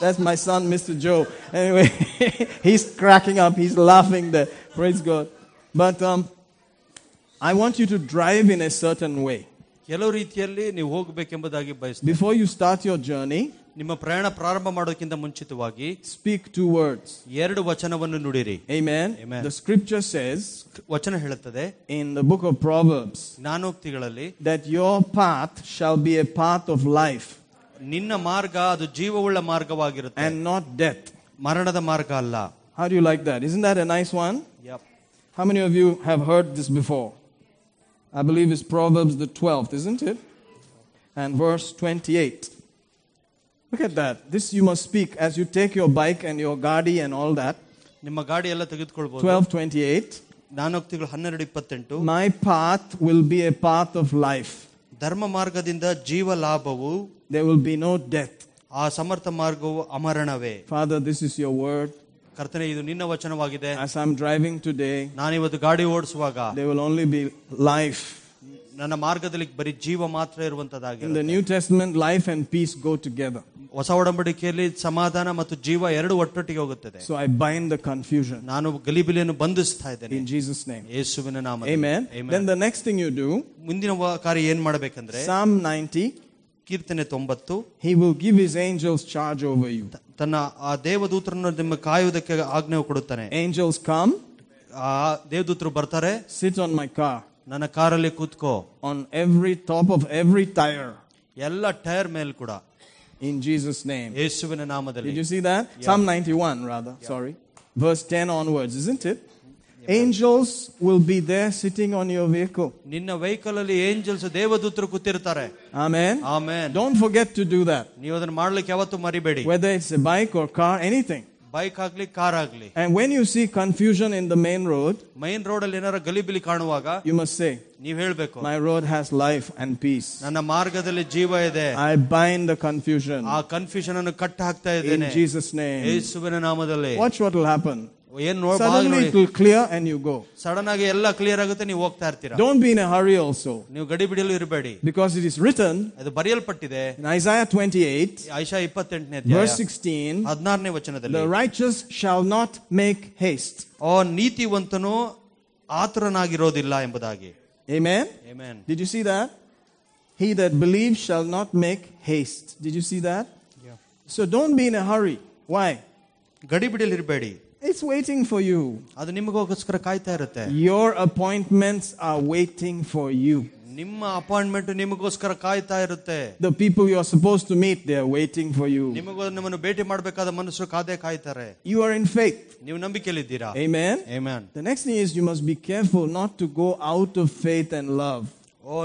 That's my son, Mr. Joe. Anyway, he's cracking up. He's laughing there. Praise God. But um, I want you to drive in a certain way. ಕೆಲವು ರೀತಿಯಲ್ಲಿ ನೀವು ಹೋಗಬೇಕೆಂಬುದಾಗಿ ಬಯಸ್ತೀವಿ Before you start your journey, ನಿಮ್ಮ ಪ್ರಯಾಣ ಪ್ರಾರಂಭ ಮಾಡೋದಕ್ಕಿಂತ ಮುಂಚಿತವಾಗಿ speak two words. ಎರಡು ವಚನವನ್ನು ನುಡಿರಿ Amen. Amen. The scripture says ವಚನ ಹೇಳುತ್ತದೆ in the book of Proverbs ಜ್ಞಾನೋಕ್ತಿಗಳಲ್ಲಿ that your path shall be a path of life ನಿನ್ನ ಮಾರ್ಗ ಅದು ಜೀವವುಳ್ಳ ಮಾರ್ಗವಾಗಿರುತ್ತೆ and not death. ಮರಣದ ಮಾರ್ಗ ಅಲ್ಲ How do you like that? Isn't that a nice one? How many of you have heard this before? I believe it's Proverbs the 12th, isn't it? And verse 28. Look at that. This you must speak as you take your bike and your gadi and all that. ನಿಮ್ಮ ಗಾಡಿ ಎಲ್ಲ ತೆಗೆದುಕೊಳ್ಬಹುದು 1228. ಜ್ಞಾನೋಕ್ತಿಗಳು ಹನ್ನೆರಡು ಇಪ್ಪತ್ತೆಂಟು My path will be a path of life. ಧರ್ಮ ಮಾರ್ಗದಿಂದ ಜೀವ ಲಾಭವು There will be no death. ಆ ಸಮರ್ಥ ಮಾರ್ಗವು ಅಮರಣವೇ Father, this is your word. ಕರ್ತನೆ ಇದು ನಿನ್ನ ವಚನವಾಗಿದೆ As I'm driving today, ನಾನಿವತ್ತು ಗಾಡಿ ಓಡಿಸುವಾಗ there will only be life. ನನ್ನ ಮಾರ್ಗದಲ್ಲಿ ಬರೀ ಜೀವ ಮಾತ್ರ In ಇರುವಂತದ್ದಾಗಿದೆ the New Testament, life and peace go together. ಹೊಸ ಒಡಂಬಡಿಕೆಯಲ್ಲಿ ಸಮಾಧಾನ ಮತ್ತು ಜೀವ ಎರಡು ಒಟ್ಟೊಟ್ಟಿಗೆ ಹೋಗುತ್ತದೆ So I bind the confusion ನಾನು ಗಲಿಬಿಲಿಯನ್ನು ಬಂಧಿಸ್ತಾ ಇದ್ದೇನೆ in Jesus' name. ಯೇಸುವಿನ ನಾಮ Amen. Then the next thing you do, ಮುಂದಿನ ವ- ಕಾರ್ಯ ಏನ್ ಮಾಡ್ಬೇಕಂದ್ರೆ Psalm 90, ಕೀರ್ತನೆ ತೊಂಬತ್ತು He will give His angels charge over you. ತನ್ನ ಆ ದೇವದೂತರನ್ನು ನಿಮ್ಮ ಕಾಯುವುದಕ್ಕೆ ಆಜ್ಞೆ ಕೊಡುತ್ತಾನೆ Angels come, ಆ ದೇವದೂತರು ಬರ್ತಾರೆ sit on my car, ನನ್ನ ಕಾರಲ್ಲಿ ಕೂತ್ಕೋ on every top of every tire, ಎಲ್ಲ ಟೈರ್ ಮೇಲೆ ಕೂಡ in Jesus' name. ಯೇಸುವಿನ ನಾಮದಲ್ಲಿ Did you see that? Psalm 91, rather. Sorry. Verse 10 onwards, isn't it? Angels will be there sitting on your vehicle. ನಿನ್ನ vehicle ಅಲ್ಲಿ ಏಂಜಲ್ಸ್ ದೇವದೂತರು ಕೂತಿರ್ತಾರೆ Amen. Amen Don't forget to do that. ನೀವು ಅದನ್ನ ಮಾಡ್ಲಿಕ್ಕೆ ಯಾವತ್ತೂ ಮರಿಬೇಡಿ Whether it's a bike or car, anything. Bike ಆಗ್ಲಿ ಕಾರ್ ಆಗ್ಲಿ And when you see confusion in the main road, main road ಅಲ್ಲಿ ಏನಾರ ಗಲಿಬಿಲಿ ಕಾಣುವಾಗ you must say, ನೀವ್ ಹೇಳ್ಬೇಕು My road has life and peace. ನನ್ನ ಮಾರ್ಗದಲ್ಲಿ ಜೀವ ಇದೆ I bind the confusion ಆ ಕನ್ಫ್ಯೂಷನ್ ಅನ್ನು ಕಟ್ಟ ಹಾಕ್ತಾ in ಇದ್ದೇನೆ Jesus' name. ಯೇಸುವಿನ ನಾಮದಲ್ಲಿ Watch what will happen. ಏನ್ ನೋಡ್ Suddenly it will clear and you go. Sudden ಆಗಿ ಎಲ್ಲ ಕ್ಲಿಯರ್ ಆಗುತ್ತೆ ನೀವು ಹೋಗ್ತಾ ಇರ್ತೀರಾ Don't be in a hurry also. ನೀವು ಗಡಿ ಬಿಡಿಯಲು ಇರಬೇಡಿ Because it is written ಅದು ಬರೆಯಲ್ಪಟ್ಟಿದೆ in Isaiah 28, ಐಶಾ ಇಪ್ಪತ್ತೆಂಟನೇ verse 16, ಹದಿನಾರನೇ ವಚನದಲ್ಲಿ the righteous shall not make haste. ಆ ನೀತಿವಂತನು ಆತುರನಾಗಿರೋದಿಲ್ಲ ಎಂಬುದಾಗಿ Amen? Amen. Did you see that? He that believes shall not make haste. Did you see that? Yeah. So don't be in a hurry. Why? ಗಡಿ ಬಿಡಿಯಲು ಇರಬೇಡಿ It's waiting for you. ಅದು ನಿಮಗೋಸ್ಕರ ಕಾಯ್ತಾ ಇರುತ್ತೆ Your appointments are waiting for you. ನಿಮ್ಮ appointment ನಿಮಗೋಸ್ಕರ ಕಾಯ್ತಾ ಇರುತ್ತೆ The people you are supposed to meet, they are waiting for you. ನಿಮಗೂ ನಿಮ್ಮನ್ನು ಭೇಟಿ ಮಾಡಬೇಕಾದ ಮನುಷ್ಯರು ಕಾದೇ ಕಾಯ್ತಾರೆ You are in faith. ನೀವು ನಂಬಿಕೆಯಲ್ಲಿದ್ದೀರಾ Amen. Amen. The next thing is you must be careful not to go out of faith and love. If you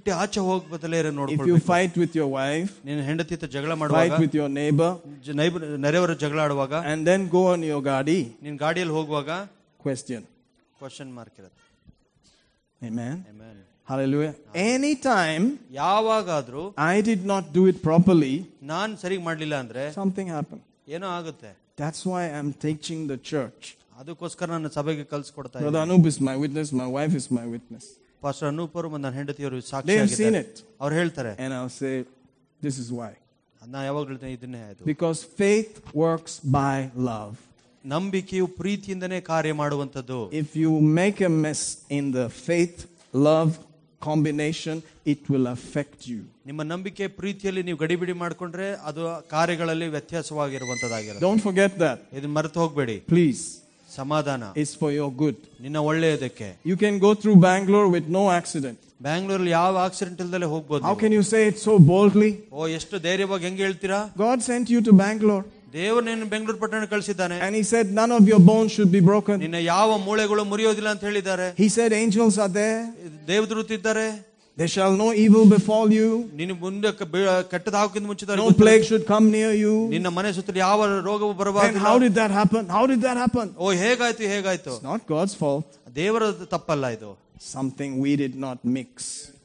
fight with your wife, ಹೋಗಿ ಬದಲೇ ನೋಡಿ you fight with your wife ನಿನ್ನ ಹೆಂಡತಿ ಜಗಳ ಮಾಡುವಾಗ with your neighbour neighbour ನೆರೆಯವರ ಜಗಳ ಆಡುವಾಗ and then go on your ಗಾಡಿ. ನಿನ್ನ ಗಾಡಿಯಲ್ಲಿ ಹೋಗುವಾಗ I did not do it properly, something happened. That's why I'm teaching the church. Brother Anup is my witness, my wife is my witness. Pastor Anoop ಅವರು ಮತ್ತು ನನ್ನ ಹೆಂಡತಿಯವರು They have seen Sakshi it. ಅವ್ರು ಹೇಳ್ತಾರೆ And I'll say, this is why. ನಾ ಯಾವಾಗ ಹೇಳ್ತೇನೆ ಇದನ್ನೇ ಆಯ್ತು Because faith works by love. ನಂಬಿಕೆಯು ಪ್ರೀತಿಯಿಂದನೇ ಕಾರ್ಯ ಮಾಡುವಂತದ್ದು If you make a mess in the faith love combination, it will affect you. ನಿಮ್ಮ ನಂಬಿಕೆ ಪ್ರೀತಿಯಲ್ಲಿ ನೀವು ಗಡಿಬಿಡಿ ಮಾಡ್ಕೊಂಡ್ರೆ ಅದು ಕಾರ್ಯಗಳಲ್ಲಿ ವ್ಯತ್ಯಾಸವಾಗಿರುವಂತದ್ದಾಗಿರುತ್ತೆ Don't forget that. ಇದನ್ನ ಮರೆತು ಹೋಗ್ಬೇಡಿ Please. ಸಮಾಧಾನ ಇಸ್ ಫಾರ್ ಯೋರ್ ಗುಡ್ ನಿನ್ನ ಒಳ್ಳೆಯದಕ್ಕೆ you can go through Bangalore with no accident Bangalore ಯಾವ ಆಕ್ಸಿಡೆಂಟ್ ಇಲ್ದಲೆ ಹೋಗ್ಬೋದು how can you say it so boldly oh ಎಷ್ಟು ಧೈರ್ಯವಾಗಿ ಹೆಂಗೆ ಹೇಳ್ತೀರಾ God sent you to Bangalore ದೇವರು ನಿನ್ನ ಬೆಂಗಳೂರು ಪಟ್ಟಣ ಕಳಿಸಿದ್ದಾನೆ and he said none of your bones should be broken ನಿನ್ನ ಯಾವ ಮೂಳೆಗಳು ಮುರಿಯೋದಿಲ್ಲ ಅಂತ ಹೇಳಿದ್ದಾರೆ he said angels are there ದೇವದೂತರು ಇದ್ದಾರೆ There shall no evil befall you. ನಿನ್ನ ಮುಂದೆ ಕ- ಬೀಳ- ಕೆಟ್ಟದ ಹಾಕಿದ ಮುಂಚಿತ No plague should come near you. ನಿನ್ನ ಮನೆ ಸುತ್ತಲೂ ಯಾವ ರೋಗವು And ಬರಬಾರದು how did that happen? How did that happen? ಓ ಹೇಗಾಯ್ತು ಹೇಗಾಯ್ತು It's not God's fault. ದೇವರ ತಪ್ಪಲ್ಲ ಇದು Something we did not mix.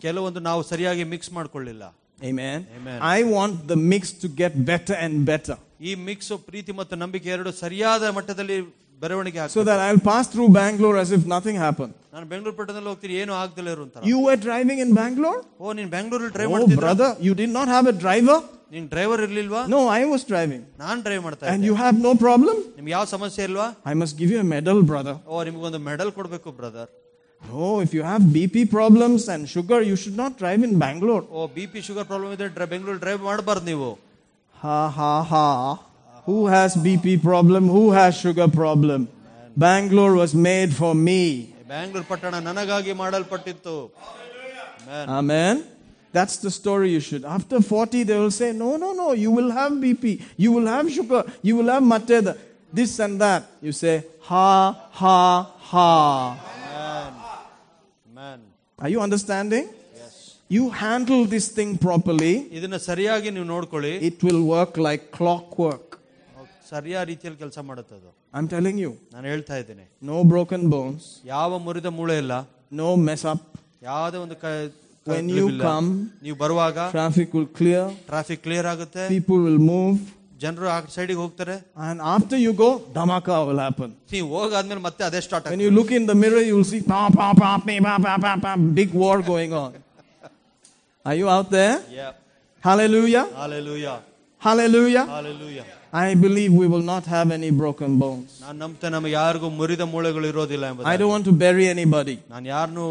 ಕೆಲವೊಂದು ನಾವು ಸರಿಯಾಗಿ mix ಮಾಡ್ಕೊಳ್ಳಿಲ್ಲ Amen. Amen. I want the mix to get better and better ಈ ಮಿಕ್ಸ್ ಪ್ರೀತಿ ಮತ್ತು ನಂಬಿಕೆ ಎರಡು ಸರಿಯಾದ ಮಟ್ಟದಲ್ಲಿ ಬೆಳವಣಿಗೆ so ಆಗ್ತದೆ that I'll pass through Bangalore as if nothing happened. ನಾನು ಬೆಂಗಳೂರು ಪಟ್ಟಣದಲ್ಲಿ ಹೋಗ್ತೀನಿ ಏನು ಆಗ್ದಲೇ ಇರುವಂತ You were driving in Bangalore? ಓ ನೀನ್ ಬೆಂಗಳೂರಲ್ಲಿ ಡ್ರೈವ್ Oh, ಮಾಡ್ತಿದ್ರ brother, you did not have a driver? ನೀನ್ ಡ್ರೈವರ್ ಇರ್ಲಿಲ್ವಾ No, I was driving. ನಾನ್ ಡ್ರೈವ್ ಮಾಡ್ತಾ And ಇದ್ದೆ you have no problem? ನಿಮ್ಗೆ ಯಾವ ಸಮಸ್ಯೆ ಇಲ್ವಾ I must give you a medal, brother. ಓ ನಿಮ್ಗೊಂದು ಮೆಡಲ್ ಕೊಡ್ಬೇಕು brother Oh, if you have BP problems and sugar, you should not drive in Bangalore. ಓ ಬಿ ಪಿ ಶುಗರ್ ಪ್ರಾಬ್ಲಮ್ ಇದೆ dry- Bengaluru drive ಮಾಡಬಾರ್ದು ನೀವು Ha ha ha. Who has BP problem? Who has sugar problem? Bangalore was made for me. Bangalore ಪಟ್ಟಣ ನನಗಾಗಿ ಮಾಡಲ್ಪಟ್ಟಿತ್ತು Amen. Amen. That's the story you should. After 40, they will say, No, no, no, you will have BP, you will have sugar, you will have mateda, this and that. You say, Ha, ha, ha. Amen. Are you understanding? You handle this thing properly, ಇದನ್ನ ಸರಿಯಾಗಿ ನೀವು ನೋಡ್ಕೊಳ್ಳಿ it will work like clockwork. ಸರಿಯಾದ ರೀತಿಯಲ್ಲಿ ಕೆಲಸ ಮಾಡುತ್ತೆ ಅದು I am telling you ನಾನು ಹೇಳ್ತಾ ಇದ್ದೇನೆ ನೋ ಬ್ರೋಕನ್ ಬೋನ್ಸ್ ಯಾವ ಮುರಿದ ಮೂಳೆ ಇಲ್ಲ ನೋ ಮೆಸ್ ಅಪ್ ಯಾವುದೇ ಒಂದು when you come ನೀವು ಬರುವಾಗ traffic will clear traffic clear ಆಗುತ್ತೆ people will move ಜನರು ಆ ಸೈಡಿಗೆ ಹೋಗ್ತಾರೆ and after you go dhamaka will happen ನೀವು ಹೋಗಾದ್ಮೇಲೆ ಮತ್ತೆ ಅದೇ start when you look in the mirror you will see pa pa pa pa pa pa pa big war going on are you out there yeah hallelujah hallelujah Hallelujah. Hallelujah I believe we will not have any broken bones. ನಾನು ನಂಬ್ತೇನೆ ನಮಗೆ ಯಾರಿಗೂ ಮುರಿದ ಮೂಳೆಗಳು ಇರೋದಿಲ್ಲ ಎಂಬುದು I don't want to bury anybody. ನಾನು ಯಾರನ್ನು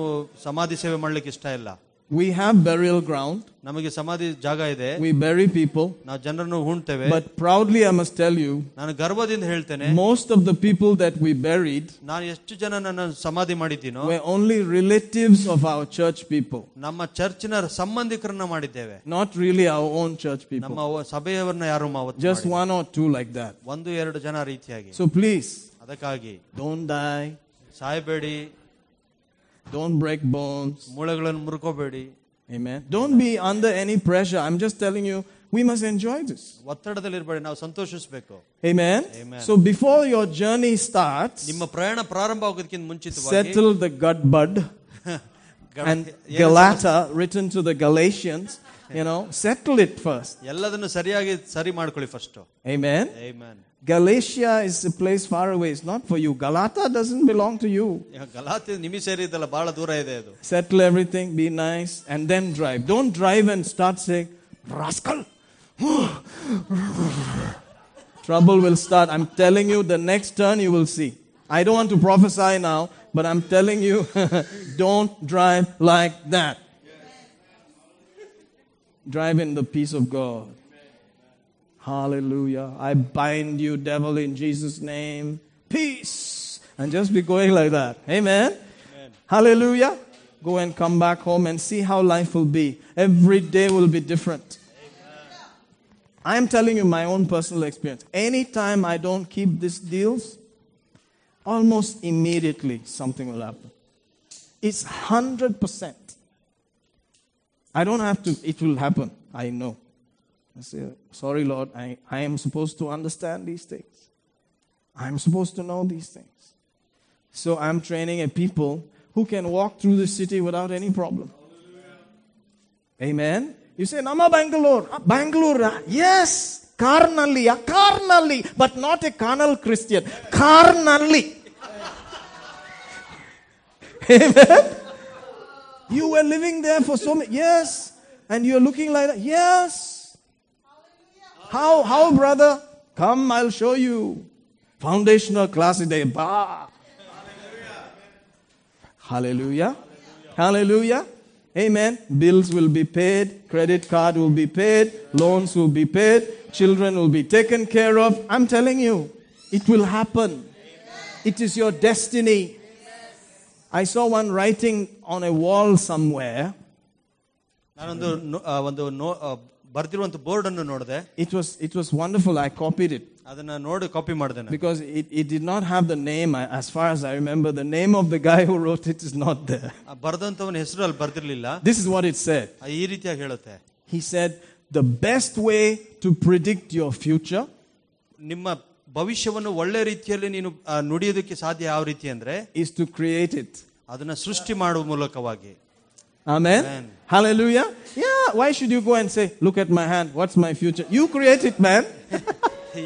ಸಮಾಧಿ ಸೇವೆ ಮಾಡ್ಲಿಕ್ಕೆ ಇಷ್ಟ ಇಲ್ಲ We have burial ground. ನಮಗೆ ಸಮಾಧಿ ಜಾಗ ಇದೆ We bury people. ನಾವು ಜನರನ್ನು ಹೂಣ್ತೇವೆ But proudly, I must tell you, ನಾನು ಗರ್ವದಿಂದ ಹೇಳ್ತೇನೆ most of the people that we buried ನಾನು ಎಷ್ಟು ಜನ ನನ್ನ ಸಮಾಧಿ ಮಾಡಿದ್ದೀನೋ were only relatives of our church people, ನಮ್ಮ ಚರ್ಚಿನ ಸಂಬಂಧಿಕರನ್ನ ಮಾಡಿದ್ದೇವೆ not really our own church people. ನಮ್ಮ ವ- ಸಭೆಯವರನ್ನ ಯಾರು ಮಾವತ್ತು Just ಮಾಡಿಲ್ಲ. one or two like that. ಒಂದು ಎರಡು ಜನ ರೀತಿಯಾಗಿ So please, ಅದಕ್ಕಾಗಿ don't die, ಸಾಯಬೇಡಿ don't break bones. ಮೂಳೆಗಳನ್ನು ಮುರ್ಕೋಬೇಡಿ Amen. Don't be under any pressure. I'm just telling you, we must enjoy this. ಒತ್ತಡದಲ್ಲಿರ್ಬೇಡಿ ನಾವು ಸಂತೋಷಿಸಬೇಕು Amen. Amen. So before your journey starts, ನಿಮ್ಮ ಪ್ರಯಾಣ ಪ್ರಾರಂಭ ಆಗೋದಕ್ಕಿಂತ ಮುಂಚಿತವಾಗಿ settle the gut bud ಗ- and ಏನು Galata, written to the Galatians, you know, settle it first. ಎಲ್ಲದನ್ನು ಸರಿಯಾಗಿ ಸರಿ ಮಾಡ್ಕೊಳ್ಳಿ first Amen. Amen. Galatia is a place far away. It's not for you. Galata doesn't belong to you. ಈಗ ಗಲಾತಿ ನಿಮಿ ಸೇರಿದ್ದಲ್ಲ ಬಹಳ ದೂರ ಇದೆ ಅದು Settle everything, be nice, and then drive. Don't drive and start saying, rascal. Trouble will start. I'm telling you, the next turn you will see. I don't want to prophesy now, but I'm telling you, don't drive like that. Drive in the peace of God. Hallelujah. I bind you, devil, in Jesus' name. Peace. And just be going like that. Amen. Hallelujah. Go and come back home and see how life will be. Every day will be different. I am telling you my own personal experience. Anytime I don't keep these deals, almost immediately something will happen. It's 100%. I don't have to, it will happen. I know. I say, sorry, Lord, I, I am supposed to understand these things. I'm supposed to know these things. So I'm training a people who can walk through the city without any problem. Amen. You say, Namma Bangalore. Ah, Bangalore. ah, Yes. carnally, yeah, carnally, but not a carnal Christian. Carnally. Amen. You were living there for so many yes, and you're looking like that. Yes. How how brother? Come, I'll show you. Foundational class today. Bah. Hallelujah. Hallelujah. Amen. Bills will be paid, credit card will be paid, loans will be paid, children will be taken care of. I'm telling you, it will happen. It is your destiny. I saw one writing on a wall somewhere. ನಾನೊಂದು no- ಆ, ಒಂದು no ಆ, ಬರ್ದಿರುವಂತ board ಅನ್ನು ನೋಡಿದೆ It was, it was wonderful. I copied it ಅದನ್ನ ನೋಡಿ copy ಮಾಡಿದೆ ನಾನು. because it, it did not have the name. I- As far as I remember, the name of the guy who wrote it is not there. ಆ ಬರ್ದಂತವನ ಹೆಸರು ಅಲ್ಲಿ ಬರ್ದಿರ್ಲಿಲ್ಲ This is what it said. ಆ, ಈ ರೀತಿಯಾಗಿ ಹೇಳುತ್ತೆ He said, The best way to predict your future ನಿಮ್ಮ ಭವಿಷ್ಯವನ್ನು ಒಳ್ಳೆ ರೀತಿಯಲ್ಲಿ ನೀನು ಆ, ನುಡಿಯೋದಕ್ಕೆ ಸಾಧ್ಯ ಯಾವ ರೀತಿ ಅಂದ್ರೆ is to create it. ಅದನ್ನ ಸೃಷ್ಟಿ ಮಾಡುವ ಮೂಲಕವಾಗಿ Amen? Amen. Hallelujah. Yeah, why should you go and say, Look at my hand, what's my future? You create it, man.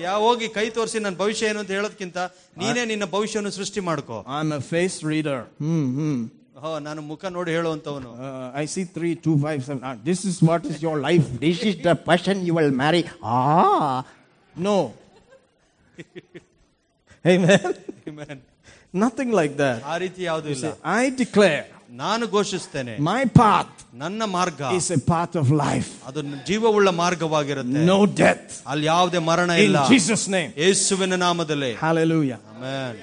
ಯಾ ಹೋಗಿ ಕೈ ತೋರಿಸಿ ನನ್ನ ಭವಿಷ್ಯ ಏನು ಅಂತ ಹೇಳೋದಕ್ಕಿಂತ ನೀನೇ ನಿನ್ನ ಭವಿಷ್ಯವನ್ನು ಸೃಷ್ಟಿ ಮಾಡ್ಕೋ I'm a face reader. Hmm, hmm. ಹೋ ನಾನು ಮುಖ ನೋಡಿ ಹೇಳುವಂತವನು Uh, I see three, two, five, seven. Ah, this is what is your life. This is the person you will marry. Ah, no. Amen. Nothing like that. ಆ ರೀತಿ ಯಾವುದು ಇಲ್ಲ I declare ನಾನು ಘೋಷಿಸ್ತೇನೆ my path ನನ್ನ ಮಾರ್ಗ is a path of life. ಅದು ಜೀವವುಳ್ಳ ಮಾರ್ಗವಾಗಿರುತ್ತೆ No death. ಅಲ್ಲಿ ಯಾವುದೇ ಮರಣ In ಇಲ್ಲ Jesus' name. ಯೇಸುವಿನ ನಾಮದಲ್ಲಿ Hallelujah. Amen.